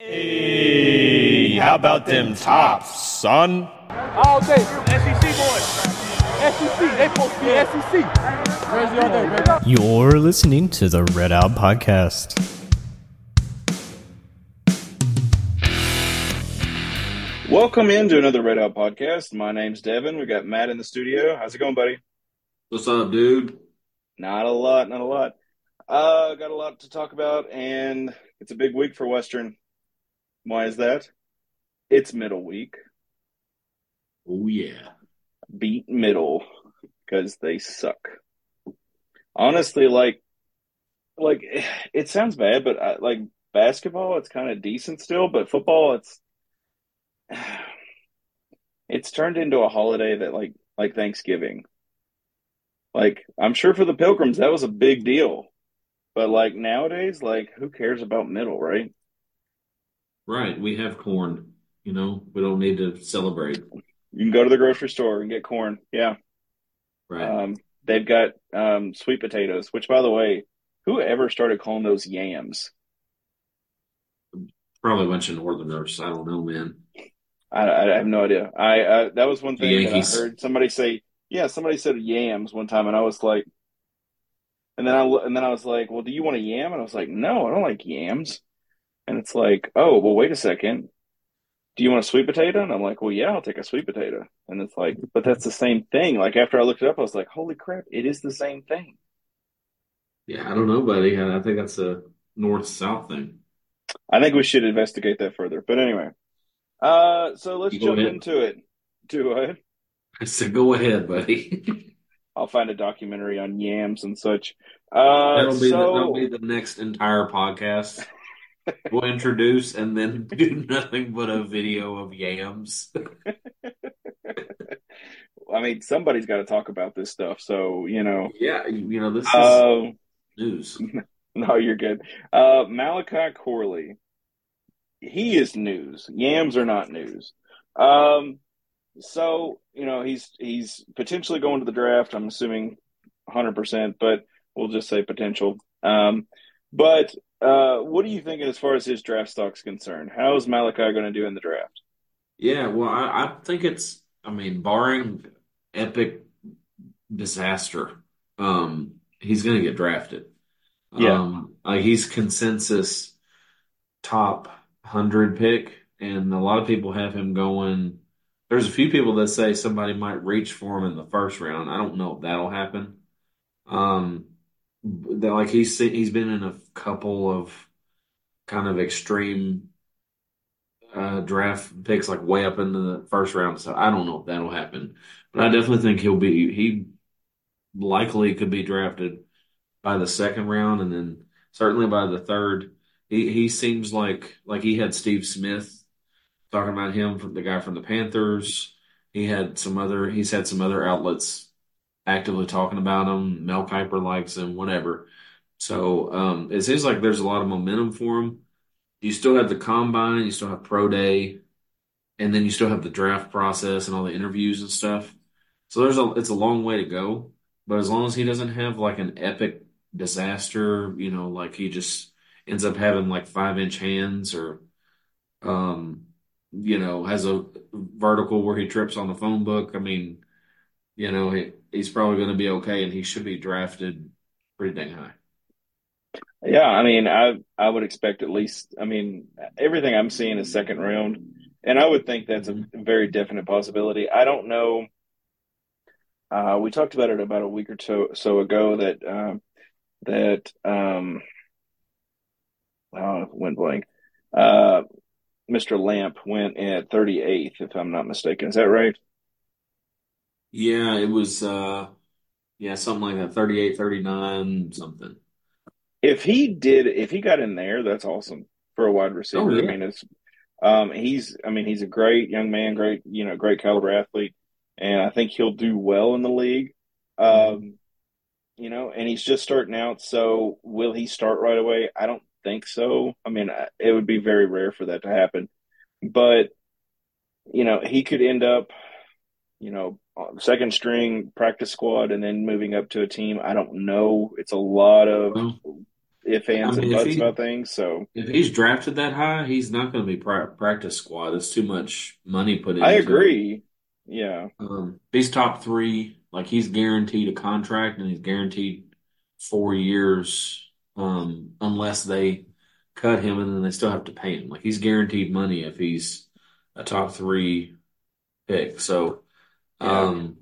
Hey, how about them tops, son? All day. SEC boys. SEC. They supposed to be SEC. Jersey all day, baby. You're listening to the Red Out Podcast. Welcome into another Red Out podcast. My name's Devin. We got Matt in the studio. How's it going, buddy? What's up, dude? Not a lot, not a lot. Uh, got a lot to talk about, and it's a big week for Western. Why is that? It's middle week. Oh yeah. Beat middle because they suck. Honestly, like, like it sounds bad, but I, like basketball, it's kind of decent still. But football, it's it's turned into a holiday that like like Thanksgiving. Like I'm sure for the Pilgrims that was a big deal, but like nowadays, like who cares about middle, right? Right. We have corn. You know, we don't need to celebrate. You can go to the grocery store and get corn. Yeah. Right. Um, they've got um, sweet potatoes, which, by the way, whoever started calling those yams? Probably a bunch of Northerners. I don't know, man. I, I have no idea. I uh, that was one thing that I heard somebody say. Yeah, somebody said yams one time, and I was like, and then I and then I was like, well, do you want a yam? And I was like, no, I don't like yams. And it's like, oh, well, wait a second. Do you want a sweet potato? And I'm like, well, yeah, I'll take a sweet potato. And it's like, but that's the same thing. Like after I looked it up, I was like, holy crap, it is the same thing. Yeah, I don't know, buddy. I I think that's a north-south thing. I think we should investigate that further. But anyway, uh, so let's go jump ahead. into it. Do it. I said, go ahead, buddy. I'll find a documentary on yams and such. Uh, That'll be the, that'll be the next entire podcast. We'll introduce and then do nothing but a video of yams. I mean, somebody's got to talk about this stuff. So you know, Yeah, you know, this is uh, news. no, you're good. Uh, Malachi Corley, he is news. Yams are not news. Um, so you know, he's he's potentially going to the draft. I'm assuming 100, percent but we'll just say potential. Um, but uh, what are you thinking as far as his draft stock's concerned? How is Malachi going to do in the draft? Yeah, well, I, I think it's, I mean, barring epic disaster, um, he's going to get drafted. Yeah. Um, like he's consensus top 100 pick, and a lot of people have him going. There's a few people that say somebody might reach for him in the first round. I don't know if that'll happen. Um, that like he's he's been in a couple of kind of extreme uh, draft picks like way up into the first round. So I don't know if that'll happen, but I definitely think he'll be he likely could be drafted by the second round, and then certainly by the third. He he seems like like he had Steve Smith talking about him from the guy from the Panthers. He had some other he's had some other outlets actively talking about him. Mel Kiper likes him, whatever. So um, it seems like there's a lot of momentum for him you still have the combine, you still have pro day, and then you still have the draft process and all the interviews and stuff. So there's a it's a long way to go. But as long as he doesn't have like an epic disaster, you know, like he just ends up having like five inch hands or um, you know, has a vertical where he trips on the phone book. I mean, you know, he, he's probably going to be okay and he should be drafted pretty dang high. Yeah, I mean, I I would expect at least. I mean, everything I'm seeing is second round, and I would think that's a very definite possibility. I don't know. Uh, we talked about it about a week or two so ago that um, that um, oh, went blank. Uh, Mr. Lamp went at 38th, if I'm not mistaken. Is that right? Yeah, it was uh yeah, something like that, 38, 39, something. If he did, if he got in there, that's awesome for a wide receiver. Oh, yeah. I mean, it's um, he's, I mean, he's a great young man, great, you know, great caliber athlete, and I think he'll do well in the league. Um, you know, and he's just starting out. So will he start right away? I don't think so. I mean, it would be very rare for that to happen, but you know, he could end up, you know, second string practice squad and then moving up to a team. I don't know. It's a lot of Well, if ands I mean, and buts about things. So If he's drafted that high, he's not going to be pra- practice squad. It's too much money put in. I it. agree. Yeah, Um, he's top three, like he's guaranteed a contract and he's guaranteed four years, um, unless they cut him and then they still have to pay him. Like he's guaranteed money if he's a top three pick. So, um,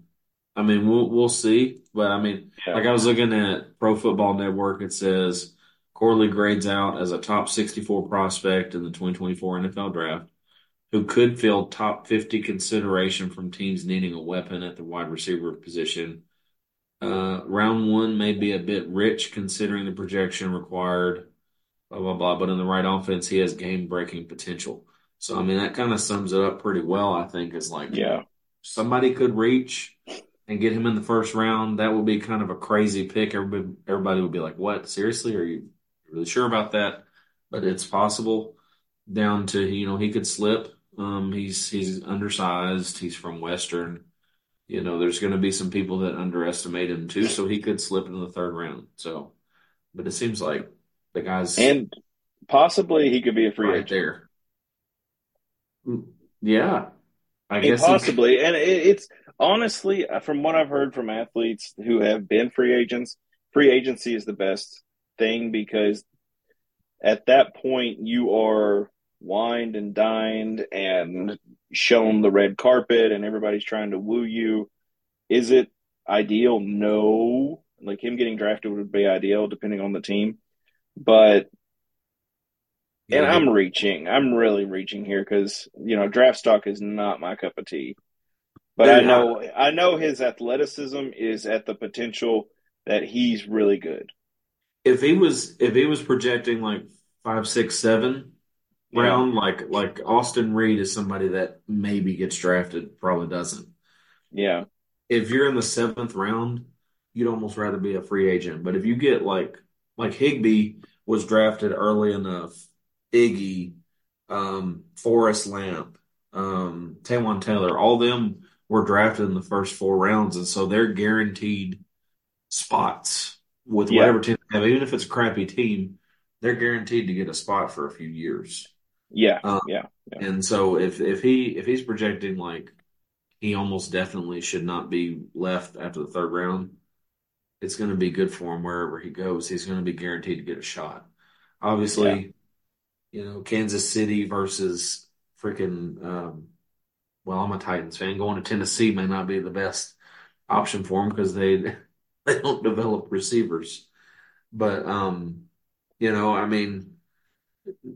I mean, we'll we'll see. But I mean, yeah, like I was looking at Pro Football Network, it says Corley grades out as a top 64 prospect in the 2024 NFL Draft, who could fill top 50 consideration from teams needing a weapon at the wide receiver position. Uh, round one may be a bit rich considering the projection required, blah, blah, blah. But in the right offense, he has game breaking potential. So, I mean, that kind of sums it up pretty well, I think, is like yeah, somebody could reach and get him in the first round, that would be kind of a crazy pick. Everybody, everybody would be like, "What? Seriously? Are you really sure about that?" But it's possible. Down to you know, he could slip. Um, he's he's undersized. He's from Western. You know, there's going to be some people that underestimate him too, so he could slip into the third round. So, but it seems like the guy's and possibly he could be a free right agent. there. Mm, Yeah, I guess possibly, and it, it's honestly uh, from what I've heard from athletes who have been free agents, free agency is the best thing because at that point you are wined and dined and shown the red carpet, and everybody's trying to woo you. Is it ideal? No. Like him getting drafted would be ideal, depending on the team, but and I'm reaching. I'm really reaching here because you know draft stock is not my cup of tea. But I know I know his athleticism is at the potential that he's really good. if he was if he was projecting like five, six, seven Yeah. round, like like Austin Reed is somebody that maybe gets drafted, probably doesn't. Yeah, If you're in the seventh round, you'd almost rather be a free agent. But if you get like like Higbee was drafted early enough, Iggy, um, Forrest Lamp, um, Taywan Taylor, all them were drafted in the first four rounds, and so they're guaranteed spots with Yeah. whatever team they have. Even if it's a crappy team, they're guaranteed to get a spot for a few years. yeah, Uh, yeah, And so if if he if he's projecting like he almost definitely should not be left after the third round, it's going to be good for him wherever he goes. He's going to be guaranteed to get a shot. Obviously, you know, Kansas City versus freaking um well, I'm a Titans fan. Going to Tennessee may not be the best option for him because they they don't develop receivers. But um, you know, I mean,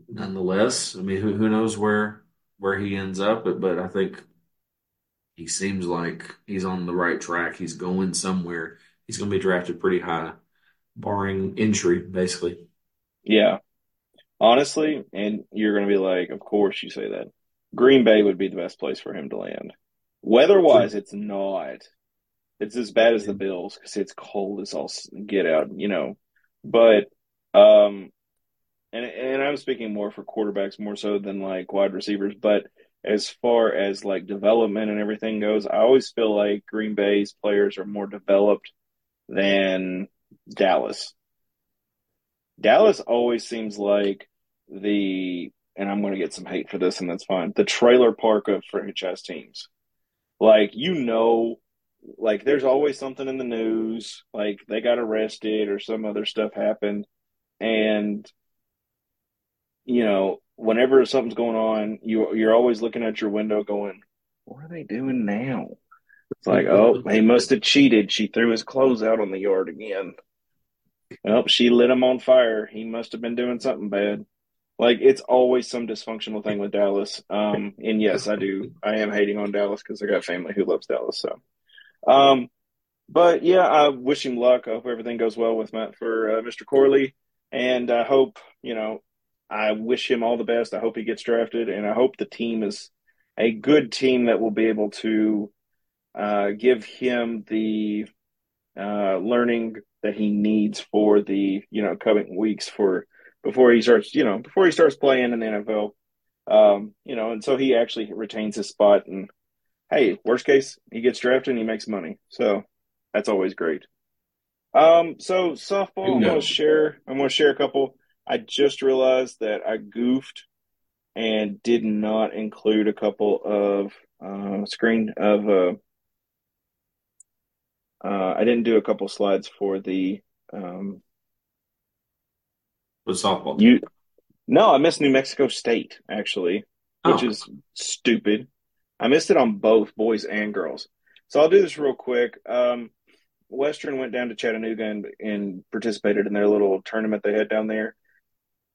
nonetheless, I mean, who who knows where where he ends up? But but I think he seems like he's on the right track. He's going somewhere. He's going to be drafted pretty high, barring injury, basically. yeah. Honestly, and you're going to be like, of course you say that. Green Bay would be the best place for him to land. Weather-wise, it's not. It's as bad as the Bills because it's cold as all get out, you know. But um, and and I'm speaking more for quarterbacks more so than like wide receivers. But as far as like development and everything goes, I always feel like Green Bay's players are more developed than Dallas. Dallas always seems like the, and I'm going to get some hate for this, and that's fine. The trailer park of franchise teams. Like you know, like there's always something in the news, like they got arrested or some other stuff happened, and you know, whenever something's going on, you you're always looking at your window, going, "What are they doing now?" It's like, oh, he must have cheated. She threw his clothes out on the yard again. Oh, she lit him on fire. He must have been doing something bad. Like it's always some dysfunctional thing with Dallas. Um, and yes, I do. I am hating on Dallas because I got family who loves Dallas. So, um, but yeah, I wish him luck. I hope everything goes well with Matt for uh, Mr. Corley, and I hope you know. I wish him all the best. I hope he gets drafted, and I hope the team is a good team that will be able to uh, give him the uh, learning that he needs for the you know coming weeks for before he starts you know before he starts playing in the NFL. Um, you know, and so he actually retains his spot. And hey, worst case, he gets drafted and he makes money. So that's always great. Um, so softball, I'm gonna share. I'm gonna share a couple. I just realized that I goofed and did not include a couple of uh, screen of. Uh, uh, I didn't do a couple slides for the um, With softball. you. No, I missed New Mexico State actually, which Oh. is stupid. I missed it on both boys and girls. So I'll do this real quick. Um, Western went down to Chattanooga and, and participated in their little tournament they had down there.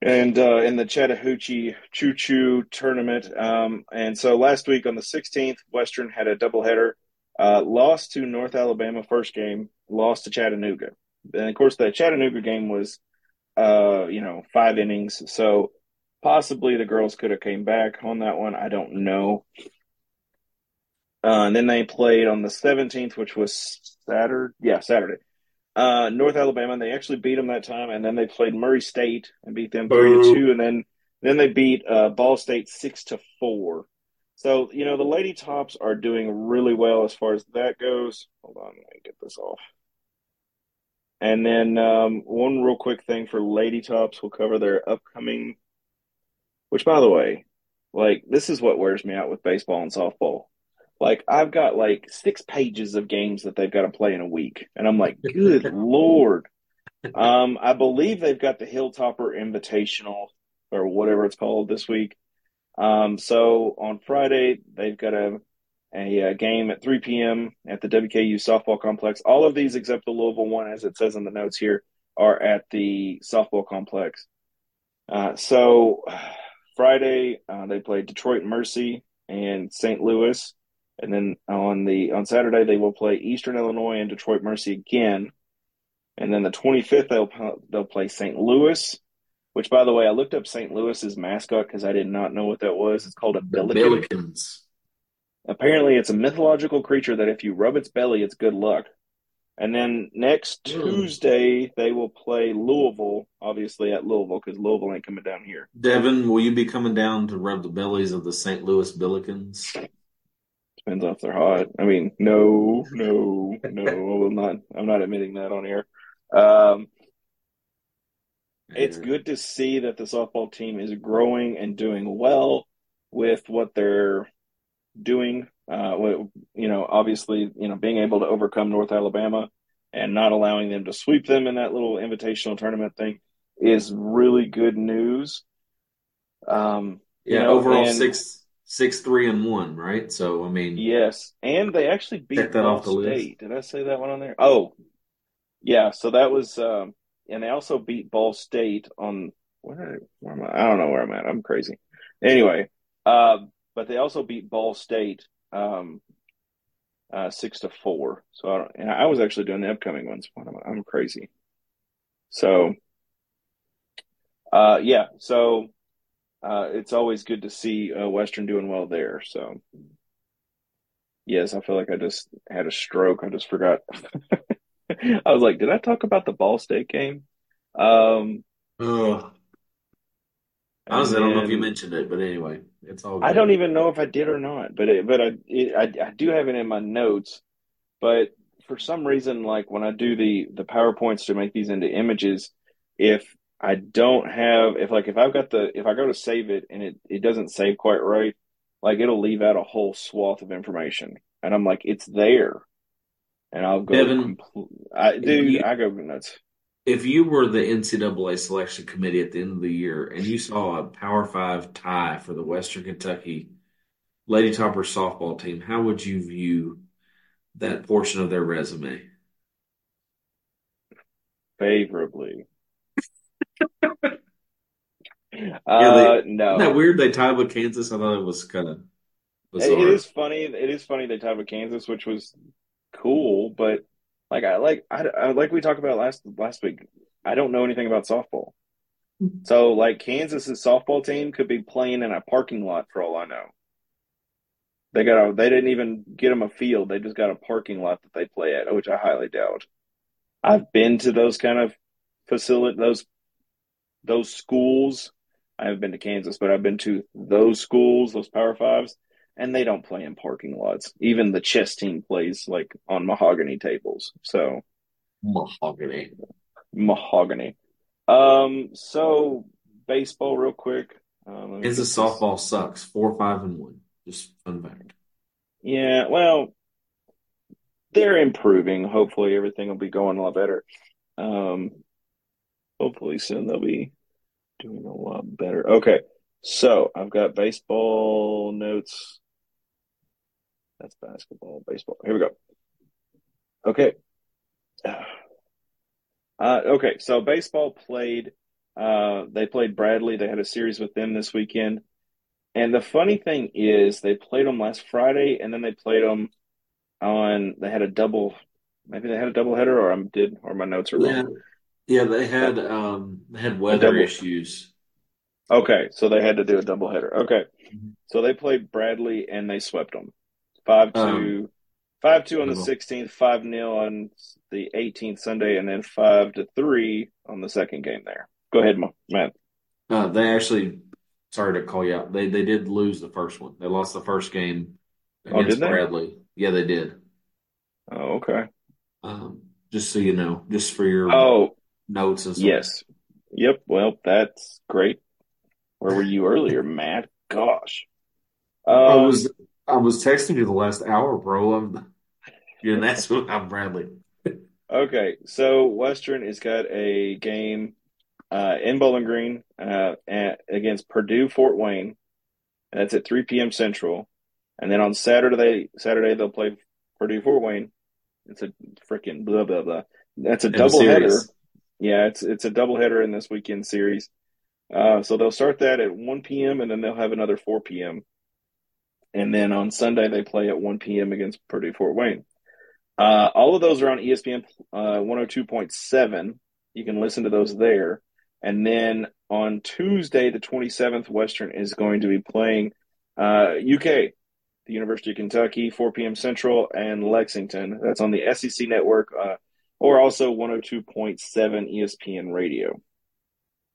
And uh, in the Chattahoochee Choo Choo tournament. Um, and so last week on the 16th, Western had a doubleheader, uh, lost to North Alabama first game, lost to Chattanooga. And of course, the Chattanooga game was, uh, you know, five innings. So possibly the girls could have came back on that one. I don't know. Uh, and then they played on the 17th, which was Saturday. Yeah, Saturday. Uh, North Alabama. and They actually beat them that time, and then they played Murray State and beat them three to two, and then then they beat uh, Ball State six to four. So you know the Lady Tops are doing really well as far as that goes. Hold on, let me get this off. And then um, one real quick thing for Lady Tops, we'll cover their upcoming. Which, by the way, like this is what wears me out with baseball and softball. Like I've got like six pages of games that they've got to play in a week, and I'm like, good lord. Um, I believe they've got the Hilltopper Invitational or whatever it's called this week. Um, so on Friday they've got a a, uh game at 3 p.m. at the WKU softball complex. All of these except the Louisville one, as it says in the notes here, are at the softball complex. Uh, so Friday uh, they play Detroit Mercy and St. Louis, and then on the on Saturday they will play Eastern Illinois and Detroit Mercy again, and then the 25th they'll they'll play St. Louis. Which, by the way, I looked up St. Louis's mascot because I did not know what that was. It's called a The billiken. Billikens. Apparently, it's a mythological creature that if you rub its belly, it's good luck. And then next Hmm. Tuesday, they will play Louisville, obviously at Louisville, because Louisville ain't coming down here. Devin, will you be coming down to rub the bellies of the St. Louis Billikens? Depends on if they're hot. I mean, no, no, no. I'm not. I'm not admitting that on air. Um, it's good to see that the softball team is growing and doing well with what they're doing. Uh, what- you know, obviously, you know, being able to overcome North Alabama and not allowing them to sweep them in that little invitational tournament thing is really good news. Um, you Yeah, know, overall and- six, six, three, and one, right? So I mean, Yes, and they actually beat that Ball off the list. State. Did I say that one on there? Oh, yeah. So that was, um, and they also beat Ball State on where, I- where am I? I don't know where I'm at. I'm crazy. Anyway, uh, but they also beat Ball State um, uh, six to four. So I, and I was actually doing the upcoming ones. What am I- I'm crazy. So, uh, yeah. So uh, it's always good to see uh, Western doing well there. So. Yes, I feel like I just had a stroke. I just forgot. I was like, did I talk about the Ball State game? Um, ugh. Honestly, I don't know if you mentioned it, but anyway, it's all. I don't even know if I did or not, but it, but I, it, I I do have it in my notes. But for some reason, like when I do the the PowerPoints to make these into images, if I don't have if like if I've got the if I go to save it and it it doesn't save quite right, like it'll leave out a whole swath of information, and I'm like, it's there, and I'll go. Devin, compl- I dude, you- I go nuts. If you were the NCAA selection committee at the end of the year and you saw a Power Five tie for the Western Kentucky Lady Topper softball team, how would you view that portion of their resume? favorably. Yeah, uh, they- no. Isn't that weird? They tied with Kansas. I thought it was kind of bizarre. it is funny. It is funny they tied with Kansas, which was cool. But like I like I, I like we talked about last last week. I don't know anything about softball, mm-hmm. so like Kansas's softball team could be playing in a parking lot for all I know. They got a, they didn't even get them a field. They just got a parking lot that they play at, which I highly doubt. I've been to those kind of facility those those schools. I haven't been to Kansas, but I've been to those schools, those Power Fives, and they don't play in parking lots. Even the chess team plays like on mahogany tables. So, Mahogany. mahogany. Um, so baseball, real quick. Um, let me Kansas get this- softball sucks. Four, five, and one. Just fun fact. Yeah, well, they're improving. Hopefully, everything will be going a lot better. Um, hopefully soon they'll be doing a lot better. Okay, so I've got baseball notes. That's basketball, baseball. Here we go. Okay. Uh, okay, so baseball played. Uh, they played Bradley. They had a series with them this weekend. And the funny thing is, they played them last Friday, and then they played them on. They had a double. Maybe they had a double header, or I'm did, or my notes are Yeah, wrong. yeah. They had um they had weather issues. Okay, so they had to do a double header. Okay, Mhm. so they played Bradley, and they swept them five two, Um, five two on the 16th, five nil on the 18th Sunday, and then five to three on the second game. There, go ahead, Matt. Uh, they actually, sorry to call you out. They they did lose the first one. They lost the first game Oh, against they? Bradley. Yeah, they did. Oh, okay. Um, just so you know, just for your Oh, notes and stuff. yes. Yep. Well, that's great. Where were you earlier, Matt? Gosh. I Um, was I was texting you the last hour, bro. I'm, and that's what I'm Bradley. Okay, so Western has got a game uh, in Bowling Green uh, at, against Purdue Fort Wayne. That's at 3 p.m. Central. And then on Saturday, Saturday they'll play Purdue Fort Wayne. It's a freaking blah blah blah. That's a In the double Yeah, it's it's a double header in this weekend series. Uh, so they'll start that at 1 p.m. and then they'll have another 4 p.m. And then on Sunday they play at 1 p.m. against Purdue Fort Wayne. Uh, all of those are on ESPN uh, 102.7. You can listen to those there. And then on Tuesday, the 27th, Western is going to be playing uh, UK, the University of Kentucky, 4 p.m. Central, and Lexington. That's on the SEC network uh, or also 102.7 ESPN radio.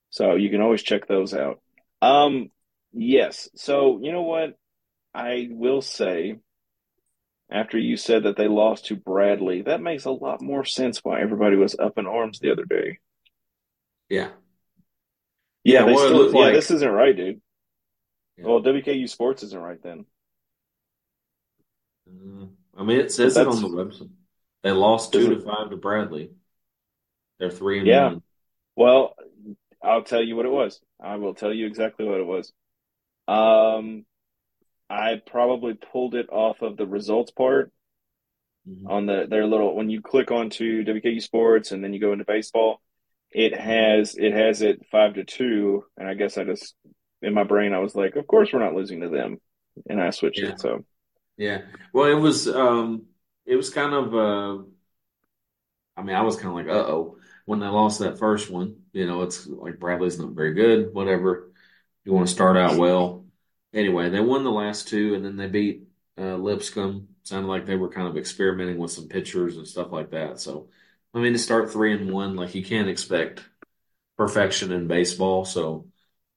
So you can always check those out. Um, yes. So you know what? I will say, after you said that they lost to Bradley, that makes a lot more sense why everybody was up in arms the other day. Yeah. Yeah, Yeah, still, yeah, like- this isn't right, dude. Yeah. Well, WKU Sports isn't right then. Uh, I mean, it says it on the website. They lost two to five to Bradley. They're three and Yeah. one. Well, I'll tell you what it was. I will tell you exactly what it was. Um, I probably pulled it off of the results part Mhm. on the their little when you click onto WKU Sports and then you go into baseball, it has it has it five to two, and I guess I just in my brain I was like, of course we're not losing to them, and I switched Yeah. it. So Yeah. Well, it was um it was kind of uh I mean, I was kind of like, uh-oh, when they lost that first one. You know, it's like Bradley's not very good, whatever. You want to start out well. Anyway, they won the last two and then they beat uh Lipscomb. Sounded like they were kind of experimenting with some pitchers and stuff like that. So, I mean, to start three and one, like you can't expect perfection in baseball. So,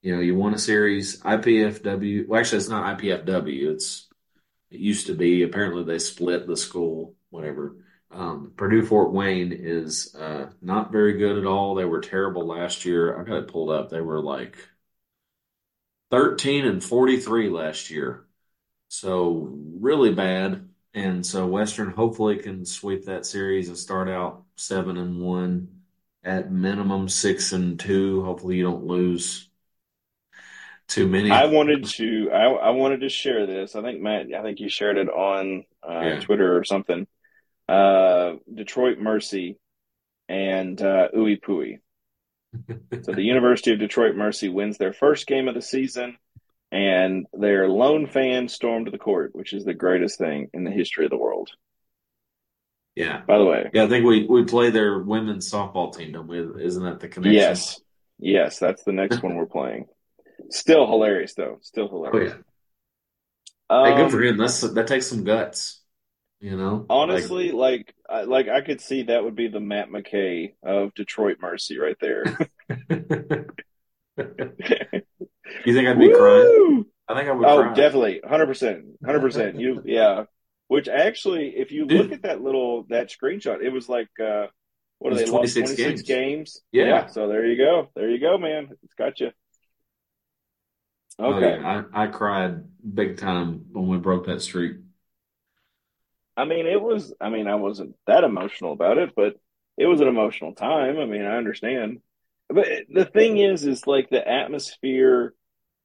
you know, you won a series, IPFW. Well, actually, it's not IPFW. It's it used to be. Apparently, they split the school, whatever. Um, Purdue Fort Wayne is uh, not very good at all. They were terrible last year. I got it pulled up. They were like 13 and 43 last year. So, really bad. And so, Western hopefully can sweep that series and start out seven and one, at minimum six and two. Hopefully, you don't lose too many. I wanted to I, I wanted to share this. I think Matt, I think you shared it on uh, Yeah. Twitter or something. Uh, Detroit Mercy and uh, Ooey Pooey. So the University of Detroit Mercy wins their first game of the season, and their lone fan stormed the court, which is the greatest thing in the history of the world. yeah. By the way, Yeah, I think we, we play their women's softball team, don't we? Isn't that the connection? yes, yes, that's the next one we're playing. Still hilarious, though. Still hilarious. Oh yeah. Hey, good for Um, him. That's that takes some guts. You know, Honestly, like, I, like I could see that would be the Matt McCay of Detroit Mercy right there. You think I'd be crying? I think I would Oh, cry. definitely, hundred percent, hundred percent. You, yeah. Which actually, if you look at that little that screenshot, it was like uh, What are they 26 26 games. games? Yeah. So there you go. There you go, man. It's got you. Oh, Okay. yeah, I, I cried big time when we broke that streak. I mean, it was, I mean, I wasn't that emotional about it, but it was an emotional time. I mean, I understand. But the thing is, is like the atmosphere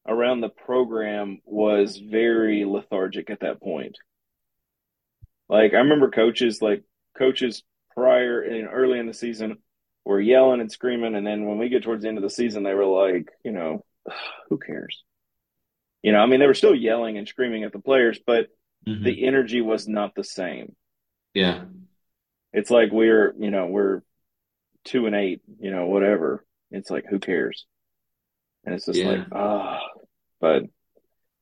around the program was very lethargic at that point. Like, I remember coaches, like coaches prior and early in the season were yelling and screaming. And then when we get towards the end of the season, they were like, you know, who cares? You know, I mean, they were still yelling and screaming at the players, but Mhm. the energy was not the same. Yeah. It's like we're, you know, we're two and eight, you know, whatever. It's like, who cares? And it's just Yeah. like, ah. But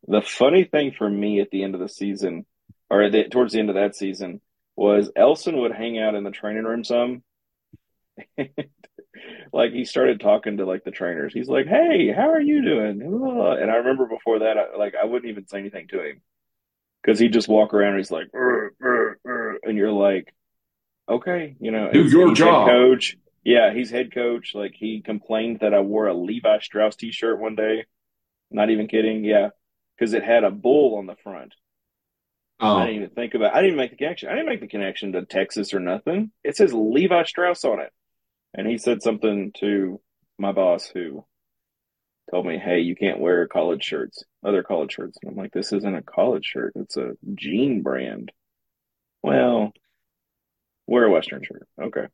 the funny thing for me at the end of the season, or the, towards the end of that season, was Elson would hang out in the training room some. like he started talking to like the trainers. He's like, "Hey, how are you doing?" And I remember before that, I, like I wouldn't even say anything to him because he'd just walk around. and He's like, and you're like, "Okay, you know, Do your job. coach." Yeah, he's head coach. Like he complained that I wore a Levi Strauss t-shirt one day. Not even kidding. Yeah, because it had a bull on the front. I Oh, didn't even think about. It. I didn't make the connection. I didn't make the connection to Texas or nothing. It says Levi Strauss on it, and he said something to my boss who told me, "Hey, you can't wear college shirts, other college shirts." And I'm like, "This isn't a college shirt. It's a jean brand." Well, wear a Western shirt. Okay,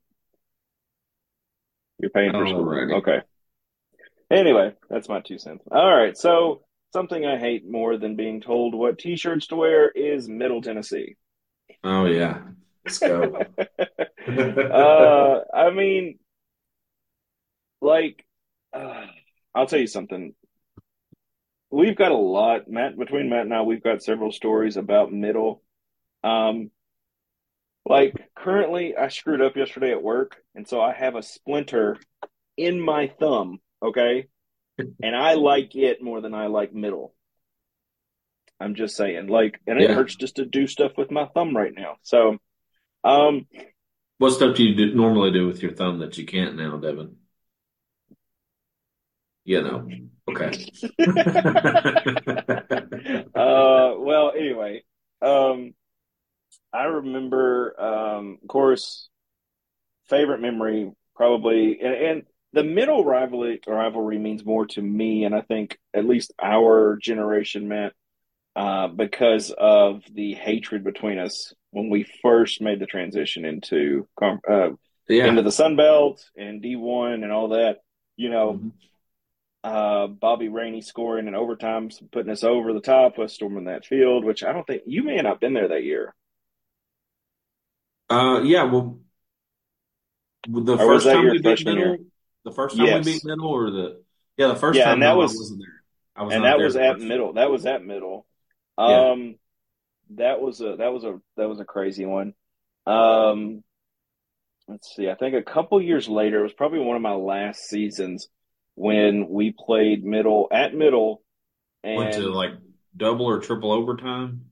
you're paying for school. Alrighty. Okay. Anyway, that's my two cents. All right, so something I hate more than being told what T-shirts to wear is Middle Tennessee. oh yeah. Let's go. uh, I mean, like, uh, I'll tell you something. We've got a lot, Matt. Between Matt and I, we've got several stories about middle. Um, like currently, I screwed up yesterday at work, and so I have a splinter in my thumb. Okay, and I like it more than I like middle. I'm just saying, like, and it Yeah. hurts just to do stuff with my thumb right now. So, um, What stuff do you do, normally do with your thumb that you can't now, Devin? You know. Okay. uh, well, anyway, um, I remember, um, of course, favorite memory probably, and, and the middle rivalry rivalry means more to me, and I think at least our generation, meant uh, because of the hatred between us when we first made the transition into uh, Yeah. into the Sun Belt and D one and all that. You know, Mhm. Uh, Bobby Rainey scoring in overtime, putting us over the top with storming that field, which I don't think you may have not been there that year. Uh, yeah, well, the Or first time we beat Middle, year? the first time Yes. we beat Middle, or the yeah, the first Yeah, time and that no, was- I wasn't there. I was and that was at middle. That was at middle. Yeah. Um, that was a that was a that was a crazy one. Um, let's see. I think a couple years later, it was probably one of my last seasons when we played middle at middle, Went to like double or triple overtime.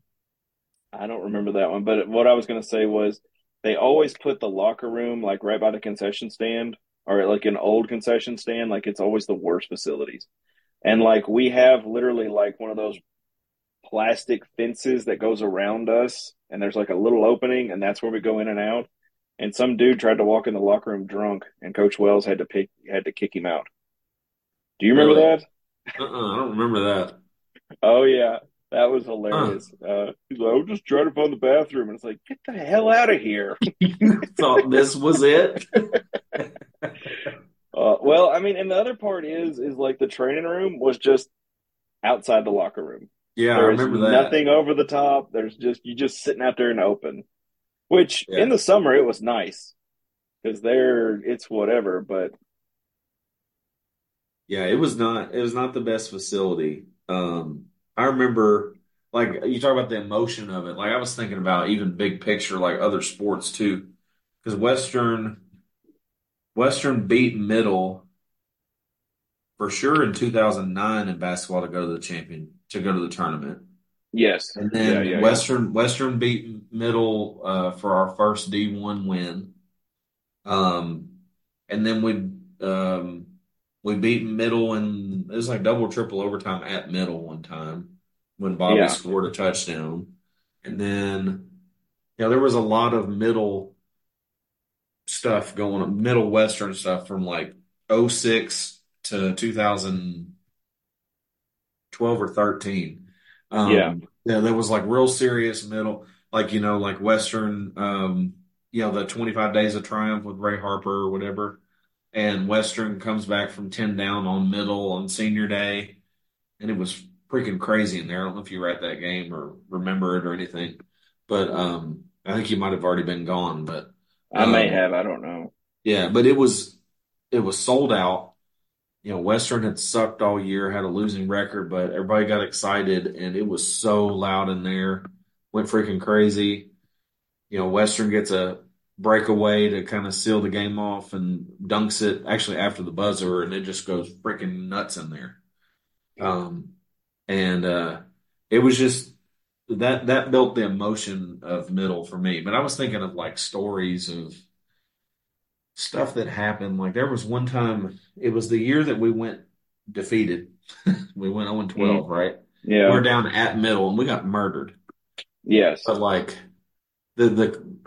I don't remember that one. But what I was going to say was they always put the locker room like right by the concession stand or like an old concession stand. Like it's always the worst facilities. And like we have literally like one of those plastic fences that goes around us and there's like a little opening and that's where we go in and out. And some dude tried to walk in the locker room drunk and Coach Wells had to pick had to kick him out. Do you remember Really? that? Uh-uh, I don't remember that. Oh yeah, that was hilarious. Uh, he's like, "I'm just trying to find the bathroom," and it's like, "Get the hell out of here!" Thought this was it. Uh, well, I mean, and the other part is, is like the training room was just outside the locker room. Yeah, I remember that. nothing over the top. There's just you just sitting out there in the open, which Yeah. in the summer it was nice because there it's whatever. But Yeah, it was not it was not the best facility. Um, I remember like you talk about the emotion of it. Like I was thinking about even big picture, like other sports too, because Western Western beat Middle for sure in 2009 in basketball to go to the champion to go to the tournament. yes, And then Yeah, yeah, yeah. Western Western beat Middle uh, for our first D1 win. Um, and then we um, we beat Middle and it was like double triple overtime at Middle one time when Bobby Yeah. scored a touchdown. And then yeah, there was a lot of middle stuff going on, middle western stuff from like 06 to 2012 or 13. Um, Yeah. yeah, there was like real serious middle, like you know, like Western, um, you know, the 25 Days of Triumph with Ray Harper or whatever. And Western comes back from 10 down on middle on senior day. And it was freaking crazy in there. I don't know if you were at that game or remember it or anything, but um, I think you might have already been gone. But I may um, have. I don't know. yeah, but it was it was sold out. You know, Western had sucked all year, had a losing record, but everybody got excited and it was so loud in there. Went freaking crazy. You know, Western gets a breakaway to kind of seal the game off and dunks it actually after the buzzer and it just goes freaking nuts in there. Um and uh it was just that that built the emotion of middle for me. But I was thinking of like stories of stuff that happened. Like there was one time, it was the year that we went defeated. we went 0 12, right? Yeah. We're down at middle and we got murdered. yes. But like the the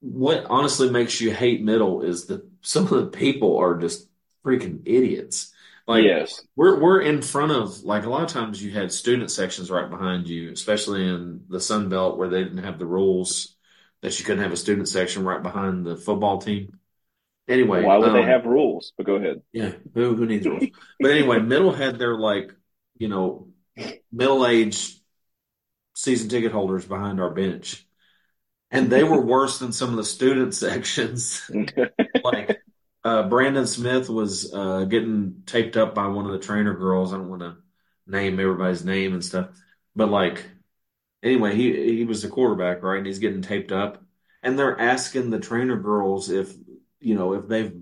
what honestly makes you hate middle is that some of the people are just freaking idiots. Like yes. we're we're in front of like a lot of times you had student sections right behind you, especially in the Sun Belt where they didn't have the rules that you couldn't have a student section right behind the football team. Anyway, Why would they um, have rules? But go ahead. Yeah, who who needs rules? But anyway, middle had their like you know middle aged season ticket holders behind our bench, and they were worse than some of the student sections. like uh, Brandon Smith was uh, getting taped up by one of the trainer girls. I don't want to name everybody's name and stuff, but like anyway, he he was the quarterback, right? And he's getting taped up, and they're asking the trainer girls if you know if they've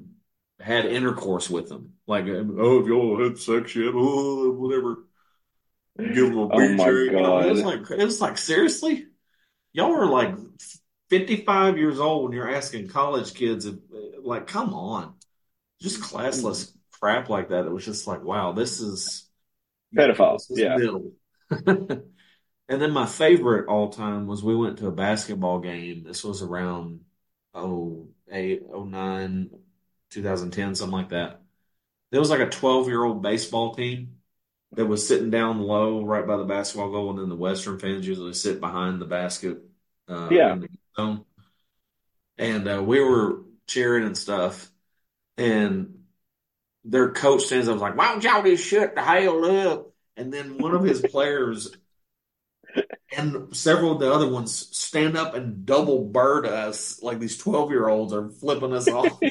had intercourse with them, like oh, if y'all had sex yet, oh, whatever. Give them a Oh my BJ. You know, it was like it was like seriously, y'all are like fifty five years old when you're asking college kids if like come on, just classless crap like that. It was just like wow, this is Pedophiles, yeah. and then my favorite all time was we went to a basketball game. This was around oh eight, oh nine, 2010, something like that. There was like a 12 year old baseball team that was sitting down low right by the basketball goal, and then the Western fans usually sit behind the basket uh, Yeah. the zone. And uh, we were cheering and stuff, and their coach stands up was like, "Why don't y'all just shut the hell up?" And then one of his players and several of the other ones stand up and double bird us like these 12 year olds are flipping us off.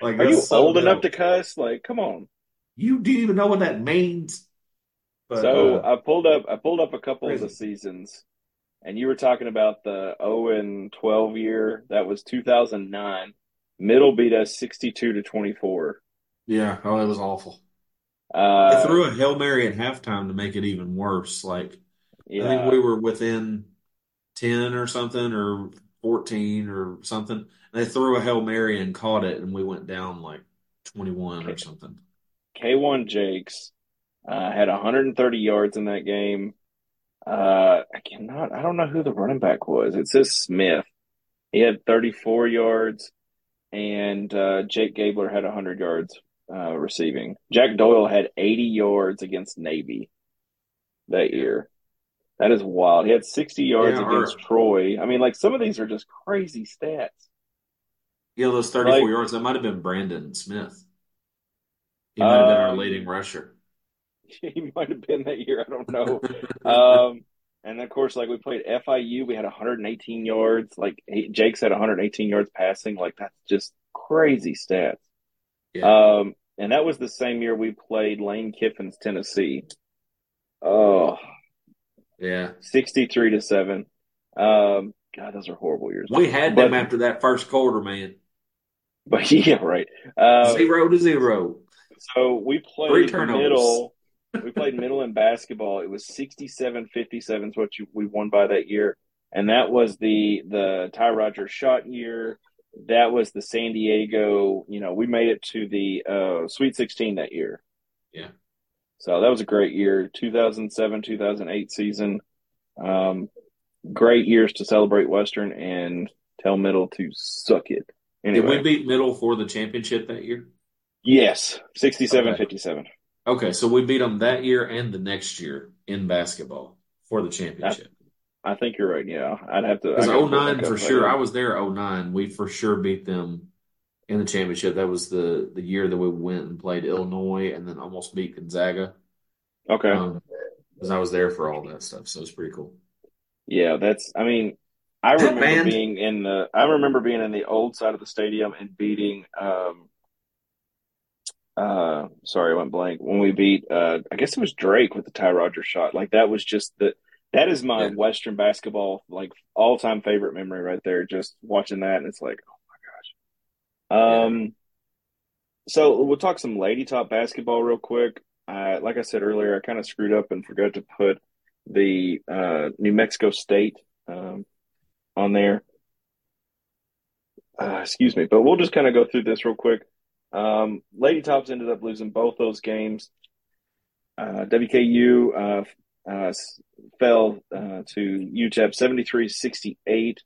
Like Are you so old enough to cuss? Like, come on. You do you even know what that means? But so uh, I pulled up. I pulled up a couple of the seasons, and you were talking about the 0 and 12 year. That was 2009. Middle beat us 62 to 24. yeah, oh, it was awful. They Uh, threw a hail mary at halftime to make it even worse. Like I think we were within 10 or something or 14 or something. They threw a hail mary and caught it, and we went down like 21 or something. Kawaun Jakes uh, had 130 yards in that game. Uh, I cannot. I don't know who the running back was. It says Smith. He had 34 yards, and uh, Jake Gabler had 100 yards uh, receiving. Jack Doyle had 80 yards against Navy that year. That is wild. He had 60 yards Yeah, against Troy. I mean, like some of these are just crazy stats. Yeah, those 34 Like- yards, that might have been Brandon Smith. He might have been our Um, leading rusher. he might have been that year. I don't know. um, and of course, like we played FIU, we had 118 yards. Like he, Jakes had 118 yards passing. Like that's just crazy stats. Yeah. Um, and that was the same year we played Lane Kiffin's Tennessee. Oh, yeah. 63 to seven. Um, God, those are horrible years. We had But- them after that first quarter, man. But yeah, right. Uh, Zero to zero. So we Three played turnovers. middle. We played middle in basketball. It was 67 57 is what you, we won by that year. and that was the the Ty Rogers shot year. That was the San Diego. You know, we made it to the uh, Sweet 16 that year. Yeah. So that was a great year. 2007, 2008 season. Um, great years to celebrate Western and tell Middle to suck it. Anyway, Did we beat Middle for the championship that year? yes, 67, Okay. 57. Okay, so we beat them that year and the next year in basketball for the championship. I think you're right. Yeah, I'd have to. I Because 09 for sure. do. I was there 09. We for sure beat them in the championship. That was the the year that we went and played Illinois and then almost beat Gonzaga. Okay. Um, because I was there for all that stuff, so it's pretty cool. Yeah, that's. I mean, I remember being in the. I remember being in the old side of the stadium and beating. Um, uh, sorry, I went blank. When we beat, uh, I guess it was Drake with the Ty Rogers shot. Like that was just the. That is my Yeah. Western basketball like all time favorite memory right there. Just watching that, and it's like, oh my gosh. Um, so we'll talk some lady top basketball real quick. Uh, like I said earlier, I kind of screwed up and forgot to put the uh, New Mexico State um, on there. Uh, excuse me, but we'll just kind of go through this real quick. Um, Lady Tops ended up losing both those games. Uh, WKU uh, uh, fell uh, to UTEP 73 68,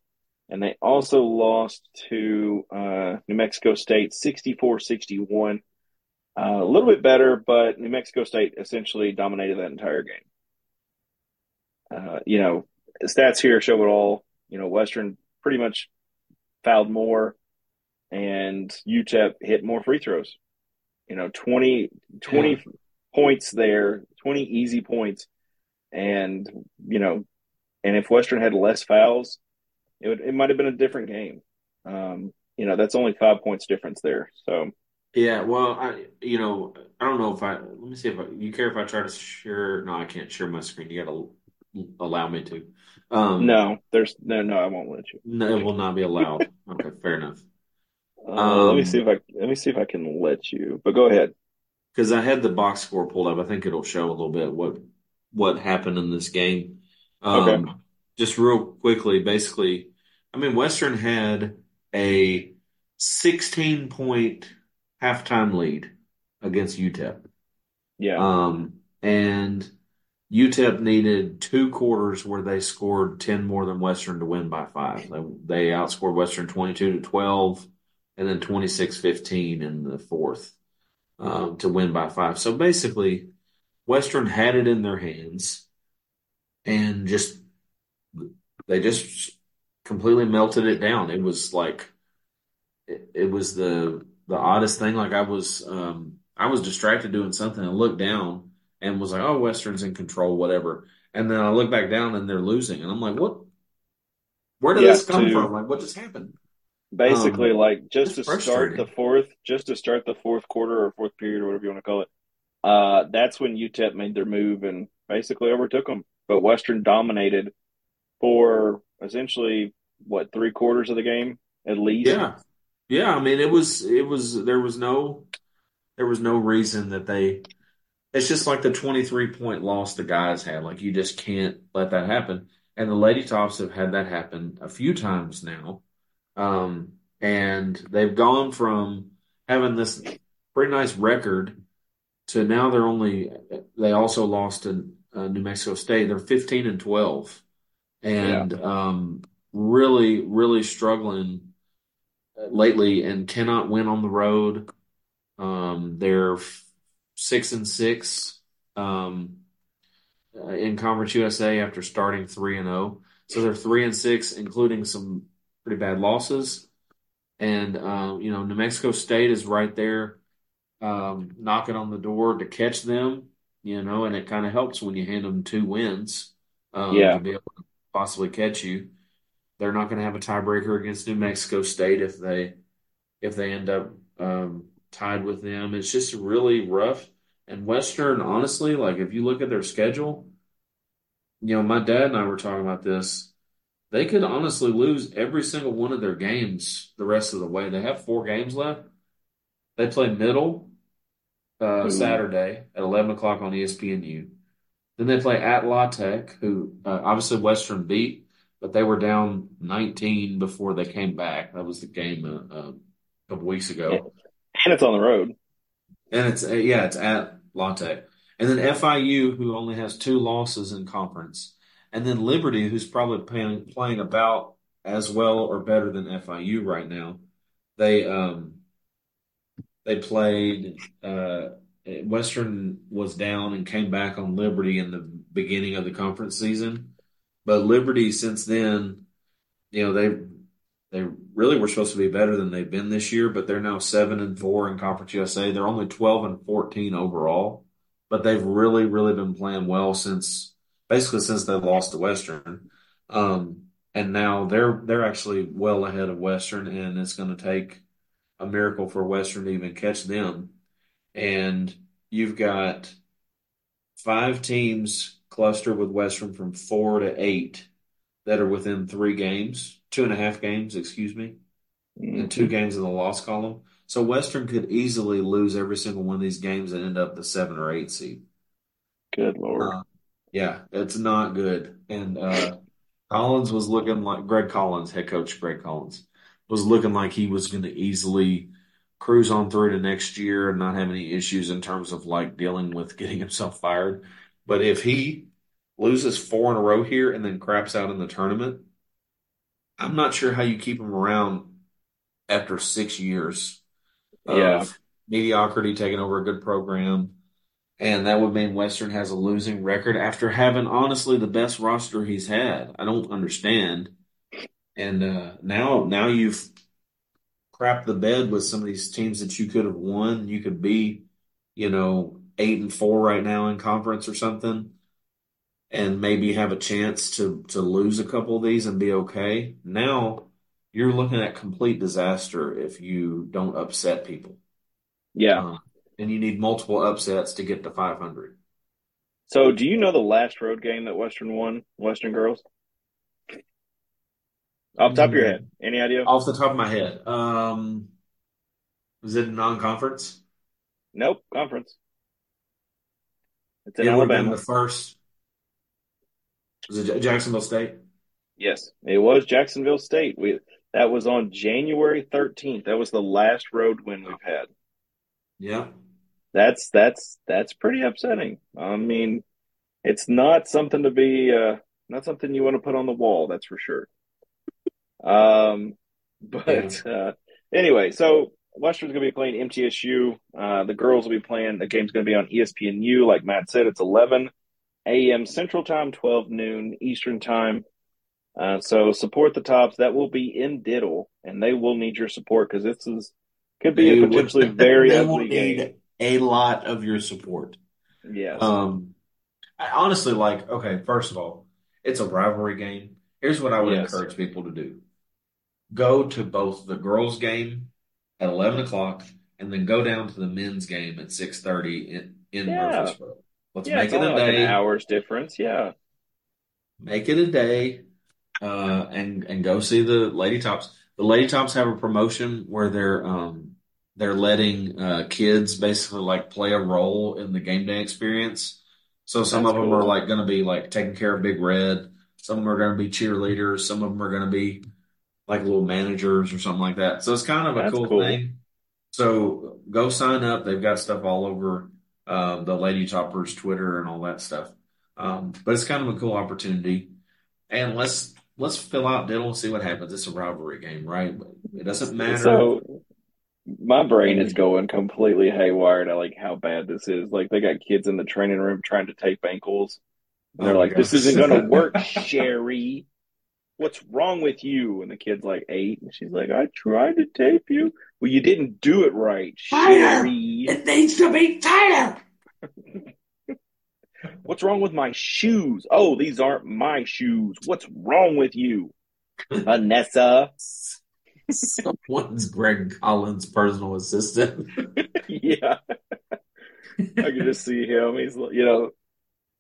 and they also lost to uh, New Mexico State 64 61. Uh, a little bit better, but New Mexico State essentially dominated that entire game. You know, stats here show it all. You know, Western pretty much fouled more, and UTEP hit more free throws. You know, 20, 20 Yeah. points there, 20 easy points. And, you know, and if Western had less fouls, it would, it might have been a different game. Um, you know, that's only five points difference there. So, Yeah, well, I you know I don't know if I let me see if I, you care if I try to share. No, I can't share my screen. You got to allow me to. Um, no, there's no, no, I won't let you. no, it will not be allowed. Okay, fair enough. Uh, let me Um, see if I, let me see if I can let you, but go ahead. Because I had the box score pulled up. I think it'll show a little bit what what happened in this game. Um, Okay. Just real quickly, basically, I mean, Western had a 16 point halftime lead against UTEP. Yeah. Um, and UTEP needed two quarters where they scored 10 more than Western to win by five. They, they outscored Western 22 to 12 and then 26 15 in the fourth um, to win by five. So basically, Western had it in their hands and just they just completely melted it down. It was like it, it was the the oddest thing. Like I was um, I was distracted doing something and looked down and was like, "Oh, Western's in control, whatever." And then I look back down and they're losing, and I'm like, "What? Where did Yeah, this come to- from? Like, what just happened?" Basically, Um, like just to start the fourth, just to start the fourth quarter or fourth period or whatever you want to call it. Uh, that's when UTEP made their move and basically overtook them. But Western dominated for essentially what three quarters of the game at least. Yeah, yeah. I mean, it was it was there was no there was no reason that they. It's just like the 23 point loss the guys had. Like you just can't let that happen. And the Lady Tops have had that happen a few times now. Um, and they've gone from having this pretty nice record to now they're only, they also lost to uh, New Mexico State. They're 15 and 12 and, um, really, really struggling lately and cannot win on the road. Um, they're six and six, um, uh, in Conference USA after starting three and zero. So they're three and six, including some pretty bad losses. And um, you know, New Mexico State is right there, um, knocking on the door to catch them. You know, and it kind of helps when you hand them two wins, um, Yeah. to be able to possibly catch you. They're not going to have a tiebreaker against New Mexico State if they if they end up um, tied with them. It's just really rough. And Western, honestly, like if you look at their schedule, you know, my dad and I were talking about this. They could honestly lose every single one of their games the rest of the way. They have four games left. They play Middle uh, Ooh. Saturday at 11 o'clock on ESPNU. Then they play at La Tech, who uh, obviously Western beat, but they were down 19 before they came back. That was the game uh, uh, a couple weeks ago. And it's on the road. And it's uh, yeah, it's at La Tech. And then FIU, who only has two losses in conference, and then Liberty, who's probably playing playing about as well or better than FIU right now. They um they played uh Western was down and came back on Liberty in the beginning of the conference season. But Liberty since then, you know, they they really were supposed to be better than they've been this year, but they're now seven and four in Conference USA. They're only twelve and fourteen overall, but they've really, really been playing well since basically since they lost to Western. Um, and now they're they're actually well ahead of Western, and it's going to take a miracle for Western to even catch them. And you've got five teams clustered with Western from four to eight that are within three games, two and a half games, excuse me, and two games in the loss column. So Western could easily lose every single one of these games and end up the seven or eight seed. Good lord. Uh, yeah, it's not good. And uh, Collins was looking like Greg Collins, head coach Greg Collins, was looking like he was going to easily cruise on through to next year and not have any issues in terms of like dealing with getting himself fired. But if he loses four in a row here and then craps out in the tournament, I'm not sure how you keep him around after six years of Yeah. mediocrity taking over a good program. And that would mean Western has a losing record after having honestly the best roster he's had. I don't understand. And uh, now now you've crapped the bed with some of these teams that you could have won. You could be, you know, eight and four right now in conference or something, and maybe have a chance to to lose a couple of these and be okay. Now you're looking at complete disaster if you don't upset people. Yeah. Um, and you need multiple upsets to get to 500. So, do you know the last road game that Western won? Western girls. Off the top of your head, any idea? Off the top of my head, um, was it non-conference? Nope. Conference. It's in it Alabama. the first. Was it Jacksonville State? Yes, it was Jacksonville State. We that was on January thirteenth. That was the last road win we've had. Yeah. That's that's that's pretty upsetting. I mean, it's not something to be uh, not something you want to put on the wall. That's for sure. Um, but uh, anyway, so Western's going to be playing MTSU. Uh, the girls will be playing. The game's going to be on ESPNU. Like Matt said, it's 11 a.m. Central Time, 12 noon Eastern Time. Uh, so support the tops. That will be in Diddle, and they will need your support because this is could be They a would- potentially very ugly game. need a lot of your support. Yeah. Um, I honestly like. Okay, first of all, it's a rivalry game. Here's what I would Yes. encourage people to do: go to both the girls' game at eleven o'clock, and then go down to the men's game at six thirty in in Yeah. Murfreesboro. Let's yeah, make it a like day. an hour's difference. Yeah. Make it a day, uh, and and go see the Lady Tops. The Lady Tops have a promotion where they're um they're letting uh kids basically like play a role in the game day experience. So some That's of them cool. are like going to be like taking care of Big Red. Some of them are going to be cheerleaders. Some of them are going to be like little managers or something like that. So it's kind of a cool, cool. thing. So go sign up. They've got stuff all over uh, the Lady Toppers Twitter and all that stuff. Um, but it's kind of a cool opportunity. And let's let's fill out Diddle and see what happens. It's a rivalry game, right? It doesn't matter. So my brain is going completely haywire to like how bad this is. Like they got kids in the training room trying to tape ankles. And they're Oh like, "This isn't going to work, Sherry. What's wrong with you?" And the kid's like eight, and she's like, "I tried to tape you. Well, you didn't do it right, Sherry. It needs to be tighter. What's wrong with my shoes? Oh, these aren't my shoes. What's wrong with you, Vanessa?" Someone's Greg Collins' personal assistant. yeah. I can just see him. He's, you know,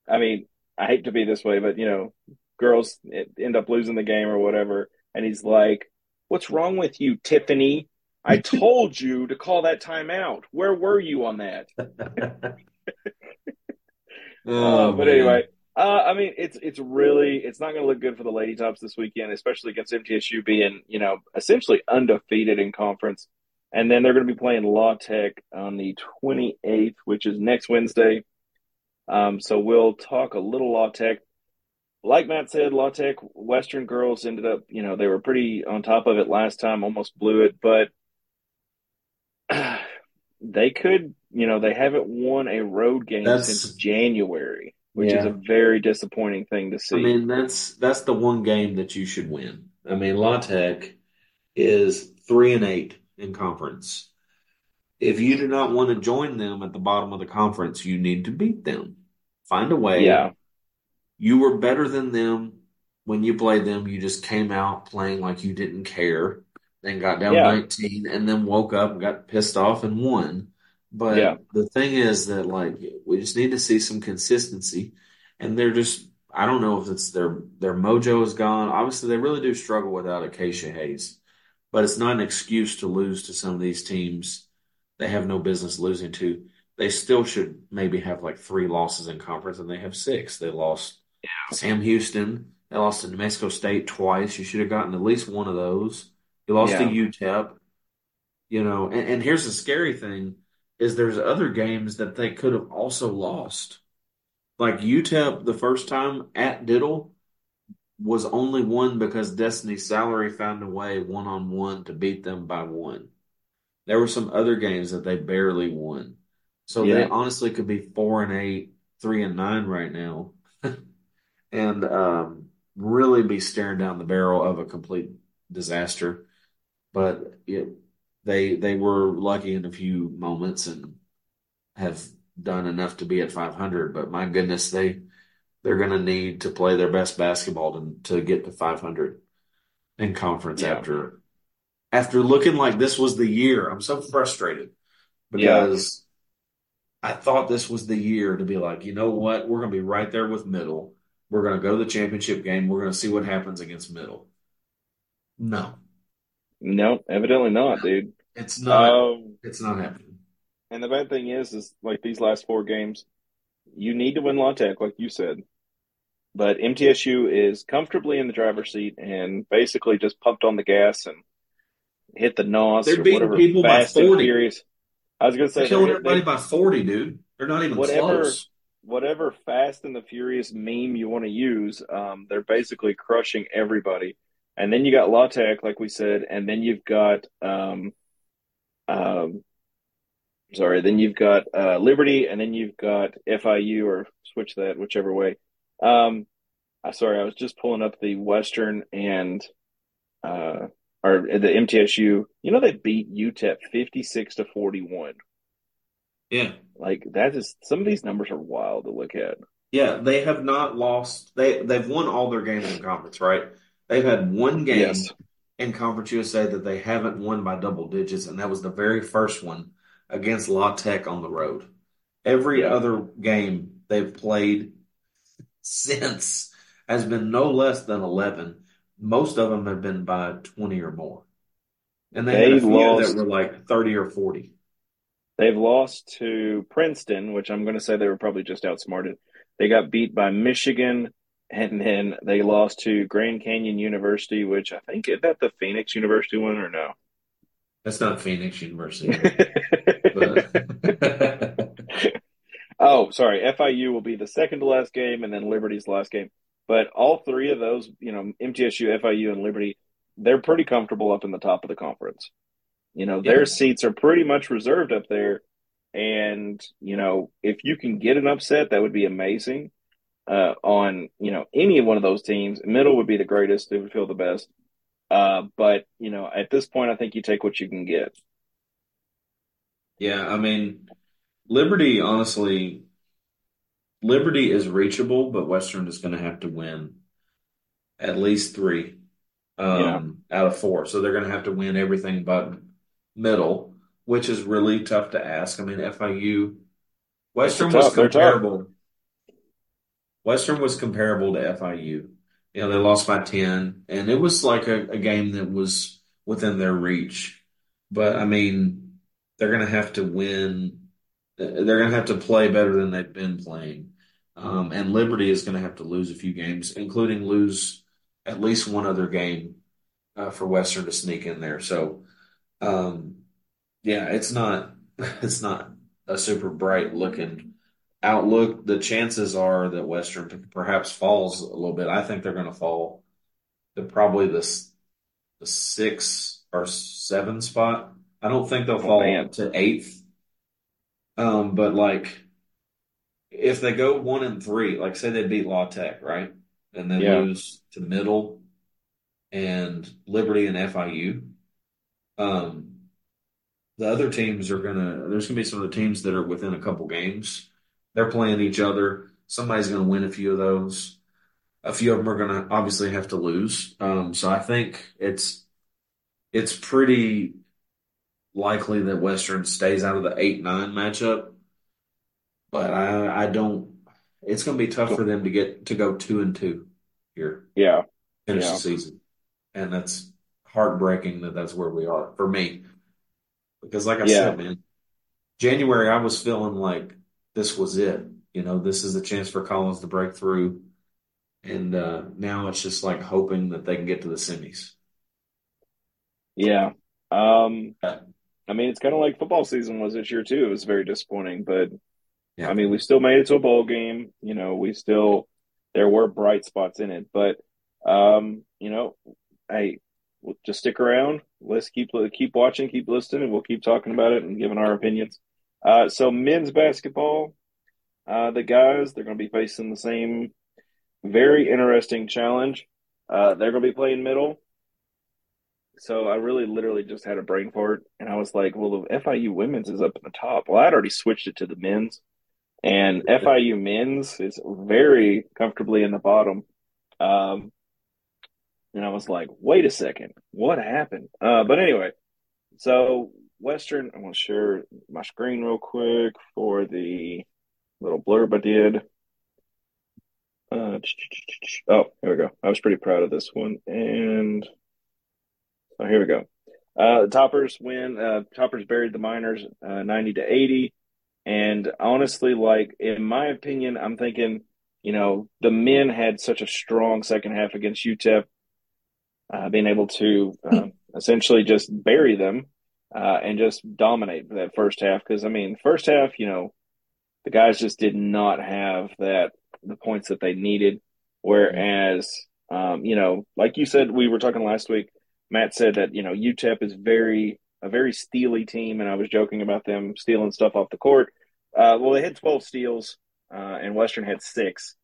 I mean, I hate to be this way, but, you know, girls end up losing the game or whatever. And he's like, What's wrong with you, Tiffany? I told you to call that timeout. Where were you on that? Oh, Uh, but man. anyway, Uh, I mean, it's it's really it's not going to look good for the Lady Tops this weekend, especially against MTSU being you know essentially undefeated in conference, and then they're going to be playing La Tech on the 28th, which is next Wednesday. Um, so we'll talk a little La Tech. Like Matt said, La Tech Western girls ended up you know they were pretty on top of it last time, almost blew it, but they could you know they haven't won a road game That's- since January which is a very disappointing thing to see. I mean, that's that's the one game that you should win. I mean, La Tech is three and eight in conference. If you do not want to join them at the bottom of the conference, you need to beat them. Find a way. yeah, You were better than them when you played them. You just came out playing like you didn't care, then got down Yeah. 19, and then woke up and got pissed off and won. But Yeah. the thing is that like we just need to see some consistency, and they're just I don't know if it's their their mojo is gone. Obviously, they really do struggle without Acacia Hayes, but it's not an excuse to lose to some of these teams they have no business losing to. They still should maybe have like three losses in conference, and they have six. They lost Sam Houston. They lost to New Mexico State twice. You should have gotten at least one of those. You lost to Yeah. UTEP. You know, and, and here's the scary thing is there's other games that they could have also lost. Like UTEP the first time at Diddle was only won because Destiny Salary found a way one on one to beat them by one. There were some other games that they barely won. So they honestly could be four and eight, three and nine right now. and um, really be staring down the barrel of a complete disaster. But it, they they were lucky in a few moments and have done enough to be at 500. But my goodness, they they're going to need to play their best basketball to to get to 500 in conference Yeah. after after looking like this was the year. I'm so frustrated Yeah. because I thought this was the year to be like, you know what, we're going to be right there with middle. We're going to go to the championship game. We're going to see what happens against middle. No, no, evidently not, dude. it's not. Um, it's not happening. and the bad thing is, is like these last four games, you need to win La Tech, like you said. But MTSU is comfortably in the driver's seat and basically just pumped on the gas and hit the nos They're beating whatever people by fast and 40. furious. I was gonna say They're killing they're- everybody they- by 40, dude. They're not even Whatever- close. whatever fast and the furious meme you want to use, um, they're basically crushing everybody. And then you got La Tech, like we said, and then you've got um, um, sorry, then you've got uh, Liberty, and then you've got FIU, or switch that whichever way. Um, I sorry, I was just pulling up the Western and uh, or the MTSU. You know they beat UTEP fifty six to forty one. Yeah. Like that is some of these numbers are wild to look at. Yeah, they have not lost. They they've won all their games in conference, right? They've had one game Yes. in Conference USA that they haven't won by double digits, and that was the very first one against La Tech on the road. Every other game they've played since has been no less than 11. Most of them have been by 20 or more. And they, had They a few lost- that were like 30 or 40. They've lost to Princeton, which I'm going to say they were probably just outsmarted. They got beat by Michigan, and then they lost to Grand Canyon University, which I think is that the Phoenix University one or no? That's not Phoenix University. oh, sorry. FIU will be the second to last game, and then Liberty's last game. But all three of those, you know, MTSU, FIU, and Liberty, they're pretty comfortable up in the top of the conference. You know, their Yeah. seats are pretty much reserved up there. And, you know, if you can get an upset, that would be amazing. Uh, on, you know, any one of those teams, middle would be the greatest. It would feel the best. Uh, but, you know, at this point, I think you take what you can get. Yeah, I mean, Liberty, honestly, Liberty is reachable, but Western is going to have to win at least three um, out of four. So they're going to have to win everything but middle, which is really tough to ask. I mean, FIU, Western was comparable. Western was comparable to FIU. You know, they lost by 10, and it was like a, a game that was within their reach. But I mean, they're going to have to win. They're going to have to play better than they've been playing. Um, and Liberty is going to have to lose a few games, including lose at least one other game uh, for Western to sneak in there. So, um, yeah, it's not it's not a super bright looking outlook. The chances are that Western perhaps falls a little bit. I think they're going to fall to probably the the six or seven spot. I don't think they'll Oh, fall man. to eighth. Um, but like if they go one and three, like say they beat La Tech, right? And then Yeah. lose to Middle and Liberty and FIU. Um, the other teams are gonna there's gonna be some of the teams that are within a couple games. They're playing each other. Somebody's gonna win a few of those. A few of them are gonna obviously have to lose. Um, so I think it's it's pretty likely that Western stays out of the eight nine matchup. But I I don't it's gonna be tough for them to get to go two and two here Yeah. finish Yeah. the season. And that's heartbreaking that that's where we are for me. Because like I Yeah. said, man, January I was feeling like this was it. You know, this is the chance for Collins to break through. And uh, now it's just like hoping that they can get to the semis. Yeah. Um, I mean, it's kind of like football season was this year too. It was very disappointing, but Yeah. I mean, we still made it to a bowl game. You know, we still there were bright spots in it, but um, you know, hey, we'll just stick around. Let's keep keep watching, keep listening, and we'll keep talking about it and giving our opinions. Uh, so men's basketball, uh, the guys they're going to be facing the same very interesting challenge. Uh, they're going to be playing middle. So I really literally just had a brain fart and I was like, well, the FIU women's is up at the top. Well, I'd already switched it to the men's and FIU men's is very comfortably in the bottom. Um, and I was like, wait a second, what happened? Uh, but anyway, so Western, I'm going to share my screen real quick for the little blurb I did. Uh, oh, here we go. I was pretty proud of this one. And oh, here we go. Uh, the Toppers win. Uh, Toppers buried the Miners uh, 90 to 80. And honestly, like, in my opinion, I'm thinking, you know, the men had such a strong second half against UTEP, uh, being able to uh, essentially just bury them uh, and just dominate that first half. Because, I mean, first half, you know, the guys just did not have that the points that they needed. Whereas, um, you know, like you said, we were talking last week. Matt said that you know UTEP is very a very steely team, and I was joking about them stealing stuff off the court. Uh, well, they had twelve steals, uh, and Western had six.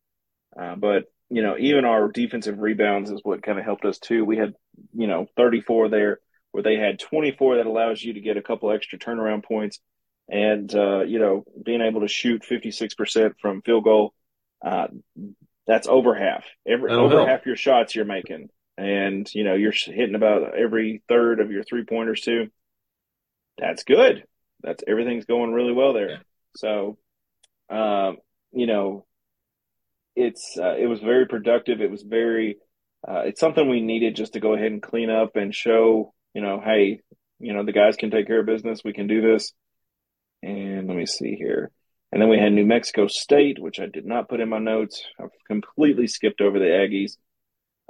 Uh, but you know, even our defensive rebounds is what kind of helped us too. We had you know thirty four there, where they had twenty four that allows you to get a couple extra turnaround points and uh, you know being able to shoot 56% from field goal uh, that's over half. Every over half your shots you're making. And you know you're hitting about every third of your three pointers too. That's good. That's everything's going really well there. Yeah. so um, you know it's uh, it was very productive. It was very uh, it's something we needed just to go ahead and clean up and show you know hey you know the guys can take care of business we can do this and let me see here. And then we had New Mexico State, which I did not put in my notes. I've completely skipped over the Aggies.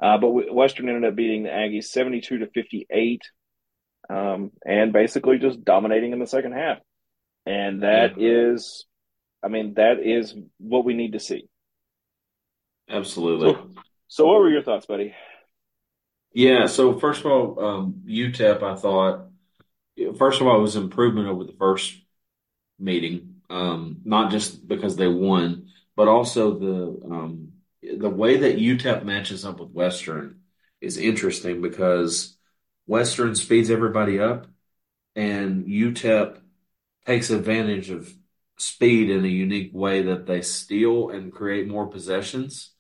Uh, but Western ended up beating the Aggies 72 to 58, um, and basically just dominating in the second half. And that is, I mean, that is what we need to see. Absolutely. So, so what were your thoughts, buddy? Yeah, so first of all, um, UTEP, I thought, first of all, it was improvement over the first meeting, um, not just because they won, but also the um, the way that UTEP matches up with Western is interesting because Western speeds everybody up, and UTEP takes advantage of speed in a unique way that they steal and create more possessions.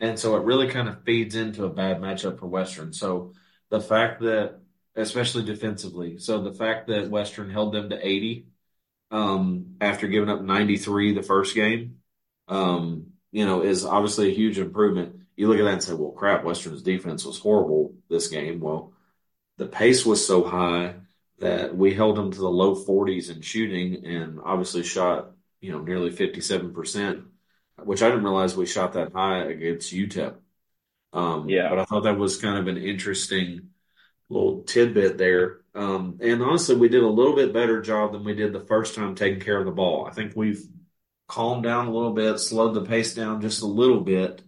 And so it really kind of feeds into a bad matchup for Western. So the fact that, especially defensively, so the fact that Western held them to 80 um, after giving up 93 the first game, um, you know, is obviously a huge improvement. You look at that and say, well, crap, Western's defense was horrible this game. Well, the pace was so high that we held them to the low 40s in shooting and obviously shot, you know, nearly 57%. Which I didn't realize we shot that high against UTEP. Um, Yeah. but I thought that was kind of an interesting little tidbit there. Um, and honestly, we did a little bit better job than we did the first time taking care of the ball. I think we've calmed down a little bit, slowed the pace down just a little bit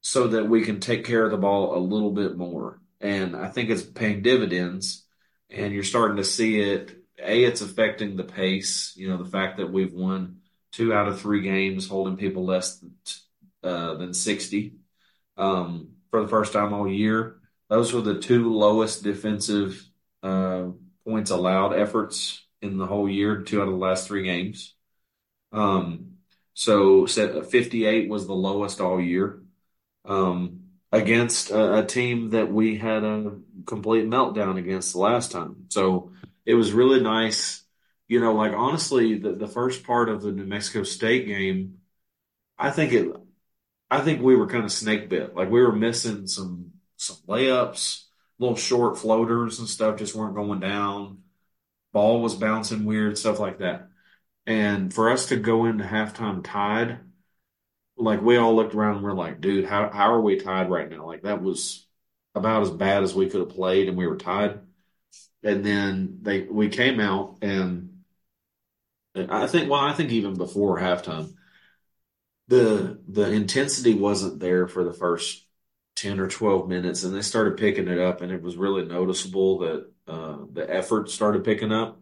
so that we can take care of the ball a little bit more. And I think it's paying dividends and you're starting to see it. A, it's affecting the pace. You know, the fact that we've won two out of three games holding people less than, uh, than 60 um, for the first time all year. Those were the two lowest defensive uh, points allowed efforts in the whole year, two out of the last three games. Um, so 58 was the lowest all year um, against a, a team that we had a complete meltdown against the last time. So it was really nice. You know, like honestly, the, the first part of the New Mexico State game, I think it, I think we were kind of snake bit. Like we were missing some some layups, little short floaters and stuff just weren't going down. Ball was bouncing weird, stuff like that. And for us to go into halftime tied, like we all looked around and we're like, dude, how how are we tied right now? Like that was about as bad as we could have played and we were tied. And then they we came out and I think well, I think even before halftime, the the intensity wasn't there for the first 10 or 12 minutes and they started picking it up and it was really noticeable that uh, the effort started picking up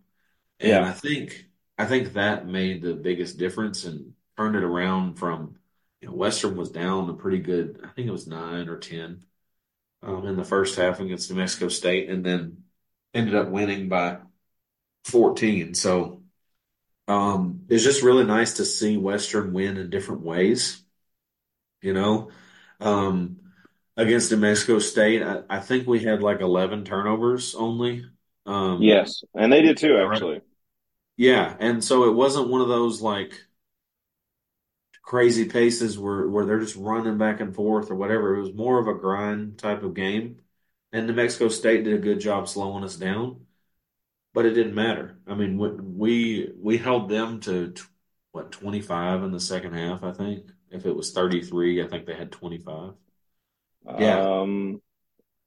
and Yeah. i think i think that made the biggest difference and turned it around from you know western was down a pretty good i think it was 9 or 10 um, in the first half against new mexico state and then ended up winning by 14 so um, it's just really nice to see western win in different ways you know um, against New Mexico State, I, I think we had like 11 turnovers only. Um, Yes, and they did too, actually. Yeah. And so it wasn't one of those like crazy paces where, where they're just running back and forth or whatever. It was more of a grind type of game. And New Mexico State did a good job slowing us down, but it didn't matter. I mean, we, we, we held them to what, 25 in the second half, I think. If it was 33, I think they had 25. Yeah. Um,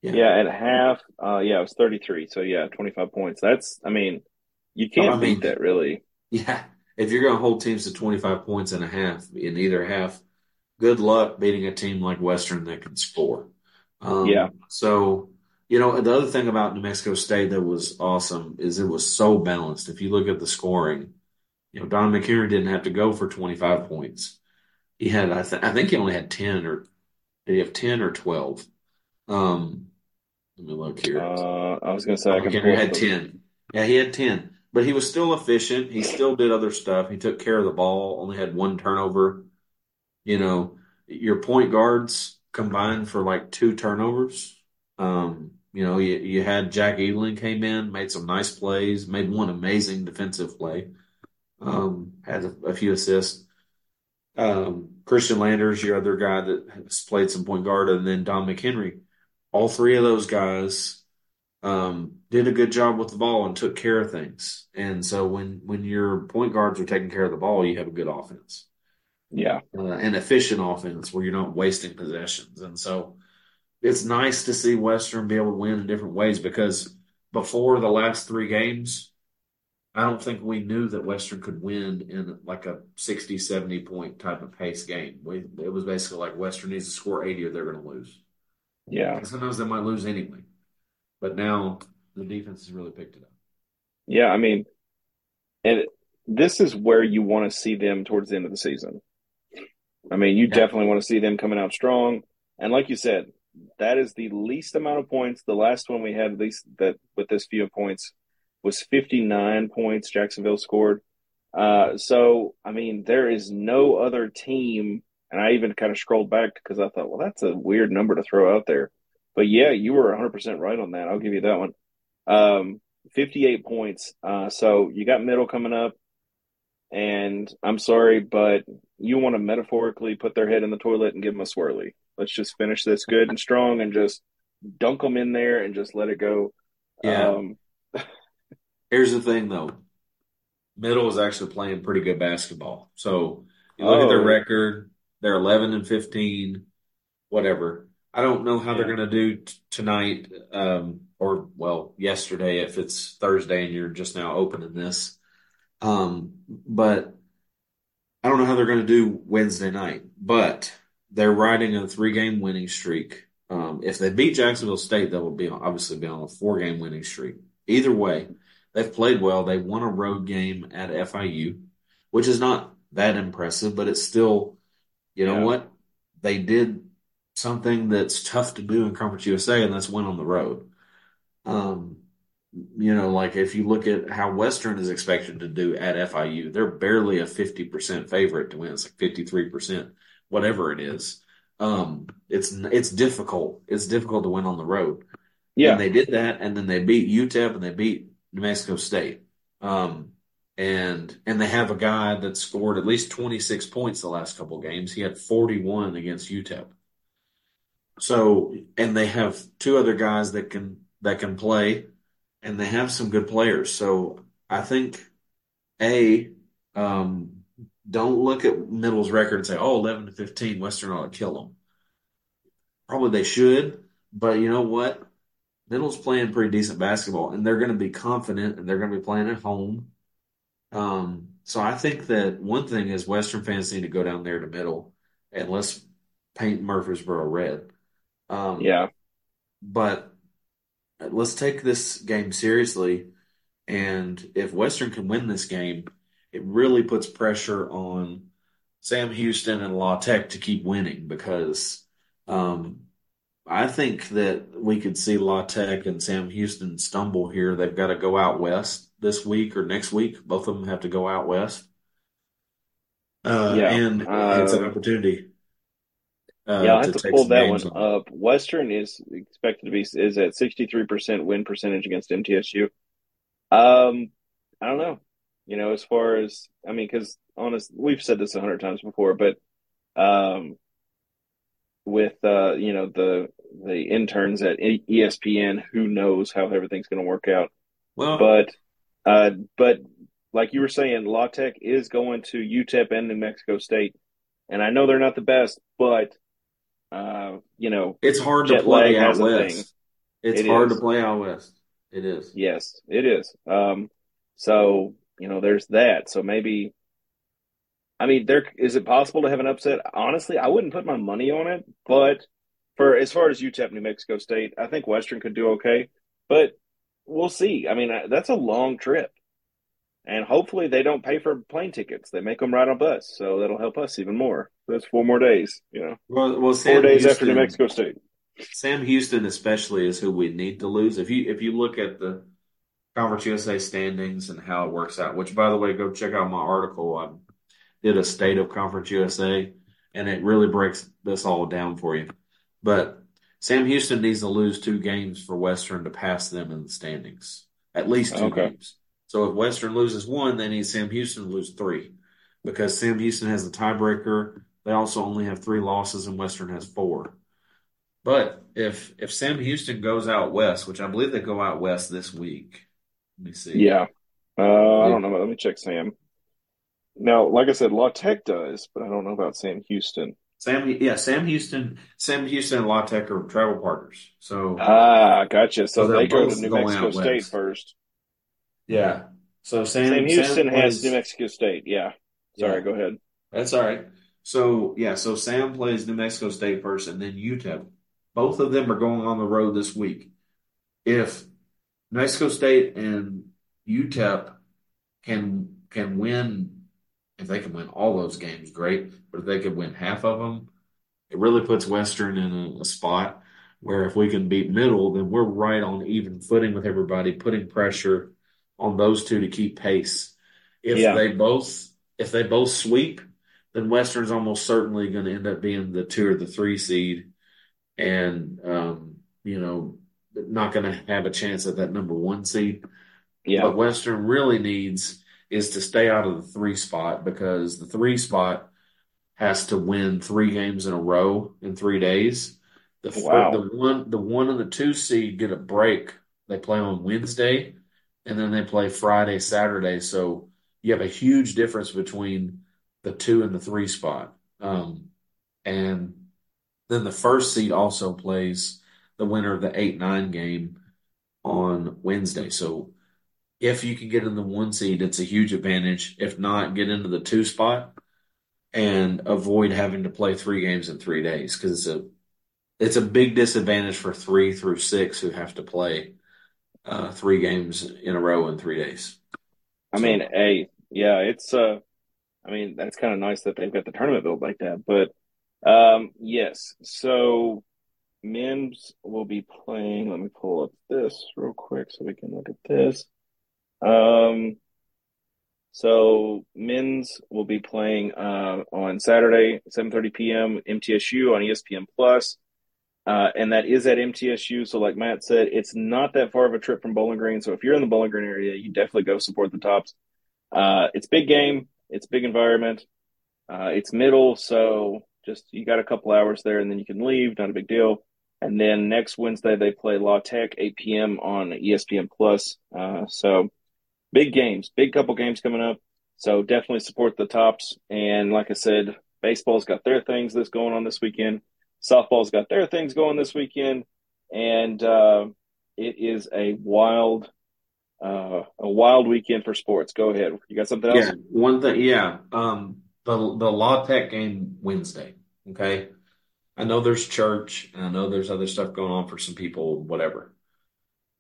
Yeah. yeah, at half, uh, yeah, it was 33. So, yeah, 25 points. That's, I mean, you can't I mean- beat that, really. Yeah, if you're going to hold teams to 25 points and a half in either half, good luck beating a team like Western that can score. Um, Yeah. So, you know, the other thing about New Mexico State that was awesome is it was so balanced. If you look at the scoring, you know, Don McHenry didn't have to go for 25 points. He had, I, th- I think he only had 10 or did he have 10 or 12? Um, let me look here. Uh, I was going to say, I can McHenry had up the- 10. Yeah, he had 10. But he was still efficient. He still did other stuff. He took care of the ball, only had one turnover. You know, your point guards combined for like two turnovers. Um, you know, you, you had Jack Evelyn came in, made some nice plays, made one amazing defensive play, um, had a, a few assists. Um, Khristian Landers, your other guy that has played some point guard, and then Don McHenry. All three of those guys um, did a good job with the ball and took care of things. And so when when your point guards are taking care of the ball, you have a good offense, Yeah. uh, an efficient offense where you're not wasting possessions. And so it's nice to see Western be able to win in different ways because before the last three games, I don't think we knew that Western could win in like a 60, 70 point type of pace game. We, it was basically like Western needs to score 80 or they're going to lose. Yeah. And sometimes they might lose anyway. But now the defense has really picked it up. Yeah. I mean, and this is where you want to see them towards the end of the season. I mean, you Yeah. definitely want to see them coming out strong. And like you said, that is the least amount of points. The last one we had, at least that with this few points, was 59 points Jacksonville scored. Uh, so, I mean, there is no other team. And I even kind of scrolled back because I thought, well, that's a weird number to throw out there. But yeah, you were 100% right on that. I'll give you that one. Um, 58 points. Uh, so you got middle coming up. And I'm sorry, but you want to metaphorically put their head in the toilet and give them a swirly. Let's just finish this good and strong and just dunk them in there and just let it go. Yeah. Um, Here's the thing, though. Middle is actually playing pretty good basketball. So you look at their Oh. record. They're 11 and 15, whatever. I don't know how they're going to do t- tonight, um, or well, yesterday if it's Thursday and you're just now opening this. Um, but I don't know how they're going to do Wednesday night. But they're riding a three-game winning streak. Um, if they beat Jacksonville State, they will be on, obviously be on a four-game winning streak. Either way, they've played well. They won a road game at FIU, which is not that impressive, but it's still, you know Yeah. what? They did something that's tough to do in Conference USA, and that's win on the road. Um, you know, like if you look at how Western is expected to do at FIU, they're barely a 50% favorite to win. It's like 53%, whatever it is. Um, it's it's difficult. It's difficult to win on the road. Yeah. And they did that, and then they beat UTEP and they beat New Mexico State. Um, and and they have a guy that scored at least 26 points the last couple of games. He had 41 against UTEP. So, and they have two other guys that can that can play, and they have some good players. So, I think a um, don't look at Middle's record and say, "Oh, 11 to 15, Western ought to kill them." Probably they should, but you know what? Middle's playing pretty decent basketball, and they're going to be confident, and they're going to be playing at home. Um, so I think that one thing is Western fans need to go down there to Middle and let's paint Murfreesboro red. Um, Yeah. but let's take this game seriously. And if Western can win this game, it really puts pressure on Sam Houston and La Tech to keep winning because um, I think that we could see La Tech and Sam Houston stumble here. They've got to go out west this week or next week. Both of them have to go out west. Uh, Yeah. and it's an Uh, opportunity. Uh, yeah, to have to pull that one on. up. Western is expected to be is at sixty three percent win percentage against MTSU. Um, I don't know. You know, as far as I mean, because honest, we've said this a hundred times before, but um, with uh, you know the the interns at ESPN, who knows how everything's going to work out? Well, But uh, but like you were saying, La Tech is going to UTEP and New Mexico State, and I know they're not the best, but uh, you know, it's hard to play out west. It's It hard is. to play out west. It is. yes, it is. Um, so you know, there's that. So maybe, I mean, there is it possible to have an upset? Honestly, I wouldn't put my money on it, but for as far as UTEP, New Mexico State, I think Western could do okay, but we'll see. I mean, that's a long trip. And hopefully they don't pay for plane tickets. They make them ride on bus, so that'll help us even more. That's four more days, you know, Well, well, four Sam days after New Mexico State. Sam Houston especially is who we need to lose. If you if you look at the Conference USA standings and how it works out, which by the way, go check out my article. I did a state of Conference USA, and it really breaks this all down for you. But Sam Houston needs to lose two games for Western to pass them in the standings, at least two Okay. games. So if Western loses one, they need Sam Houston to lose three, because Sam Houston has the tiebreaker. They also only have three losses, and Western has four. But if if Sam Houston goes out west, which I believe they go out west this week, let me see. Yeah. Uh, I don't know. Let me check Sam. Now, like I said, La Tech does, but I don't know about Sam Houston. Sam, yeah, Sam Houston, Sam Houston and La Tech are travel partners. So Ah, gotcha. So So they're go to New Mexico State west. first. yeah, so Sam, Sam Houston Sam has plays- New Mexico State. Yeah. Sorry, Yeah. go ahead. That's all right. So yeah, so Sam plays New Mexico State first, and then UTEP. Both of them are going on the road this week. If New Mexico State and UTEP can can win, if they can win all those games, great. But if they could win half of them, it really puts Western in a, a spot where if we can beat Middle, then we're right on even footing with everybody, putting pressure on those two to keep pace. If Yeah. they both if they both sweep, then Western's almost certainly going to end up being the two or the three seed, and um, you know not going to have a chance at that number one seed. Yeah. What Western really needs is to stay out of the three spot because the three spot has to win three games in a row in three days. The Wow. the one the one and the two seed get a break. They play on Wednesday and then they play Friday, Saturday. So you have a huge difference between the two and the three spot. Um, And then the first seed also plays the winner of the 8 9 game on Wednesday. So if you can get in the one seed, it's a huge advantage. If not, get into the two spot and avoid having to play three games in three days because it's a it's a big disadvantage for three through six who have to play uh, three games in a row in three days. I So- mean, hey, yeah, it's uh, I mean, that's kind of nice that they've got the tournament built like that. But um, yes, so men's will be playing. Let me pull up this real quick so we can look at this. Um, so Mims will be playing uh, on Saturday, 7:30 p.m. MTSU on ESPN Plus. Uh, and that is at MTSU. So, like Matt said, it's not that far of a trip from Bowling Green. So, if you're in the Bowling Green area, you definitely go support the Tops. Uh, it's big game. It's big environment. Uh, it's middle, so just you got a couple hours there, and then you can leave. Not a big deal. And then next Wednesday they play La Tech, 8 p.m. on ESPN Plus. Uh, so big games, big couple games coming up. So definitely support the Tops. And like I said, baseball's got their things that's going on this weekend. Softball's got their things going this weekend, and uh, it is a wild, uh, a wild weekend for sports. Go ahead. You got something else? Yeah, one thing. Yeah, um, the the La Tech game Wednesday. Okay, I know there's church, and I know there's other stuff going on for some people, whatever.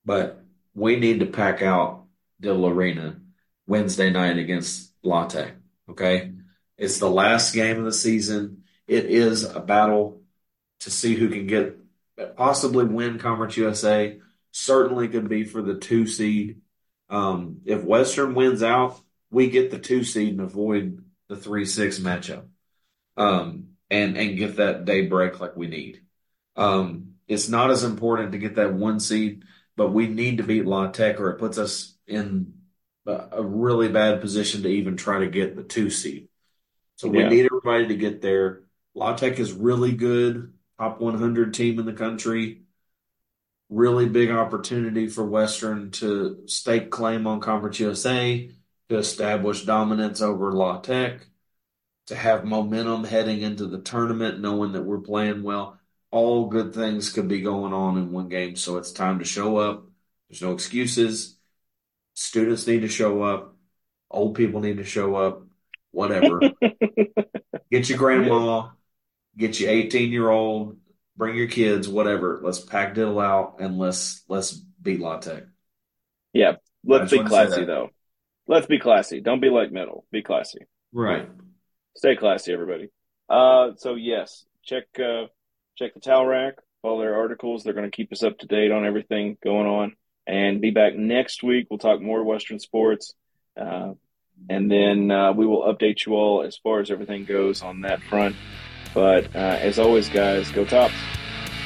But we need to pack out Diddle Arena Wednesday night against La Tech. Okay, it's the last game of the season. It is a battle to see who can get possibly win Conference USA. Certainly could be for the two seed. Um, if Western wins out, we get the two seed and avoid the three six matchup. Um, and and get that day break like we need. Um, it's not as important to get that one seed, but we need to beat La Tech or it puts us in a, really bad position to even try to get the two seed. So we Yeah. need everybody to get there. La Tech is really good, top 100 team in the country. Really big opportunity for Western to stake claim on Conference USA, to establish dominance over La Tech, to have momentum heading into the tournament, knowing that we're playing well. All good things could be going on in one game, so it's time to show up. There's no excuses. Students need to show up. Old people need to show up. Whatever. Get your grandma, get your 18 year old, bring your kids, whatever. Let's pack Diddle out and let's let's beat La Tech. Yeah. Let's be wanted to say classy though. Let's be classy. Don't be like middle. Be classy. Right. Stay classy, everybody. Uh, so yes, check uh, check the towel rack. Follow their articles. They're going to keep us up to date on everything going on. And be back next week. We'll talk more Western sports, uh, and then uh, we will update you all as far as everything goes on that front. But uh, as always, guys, go tops.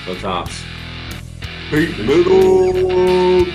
Go tops. Pete Middle.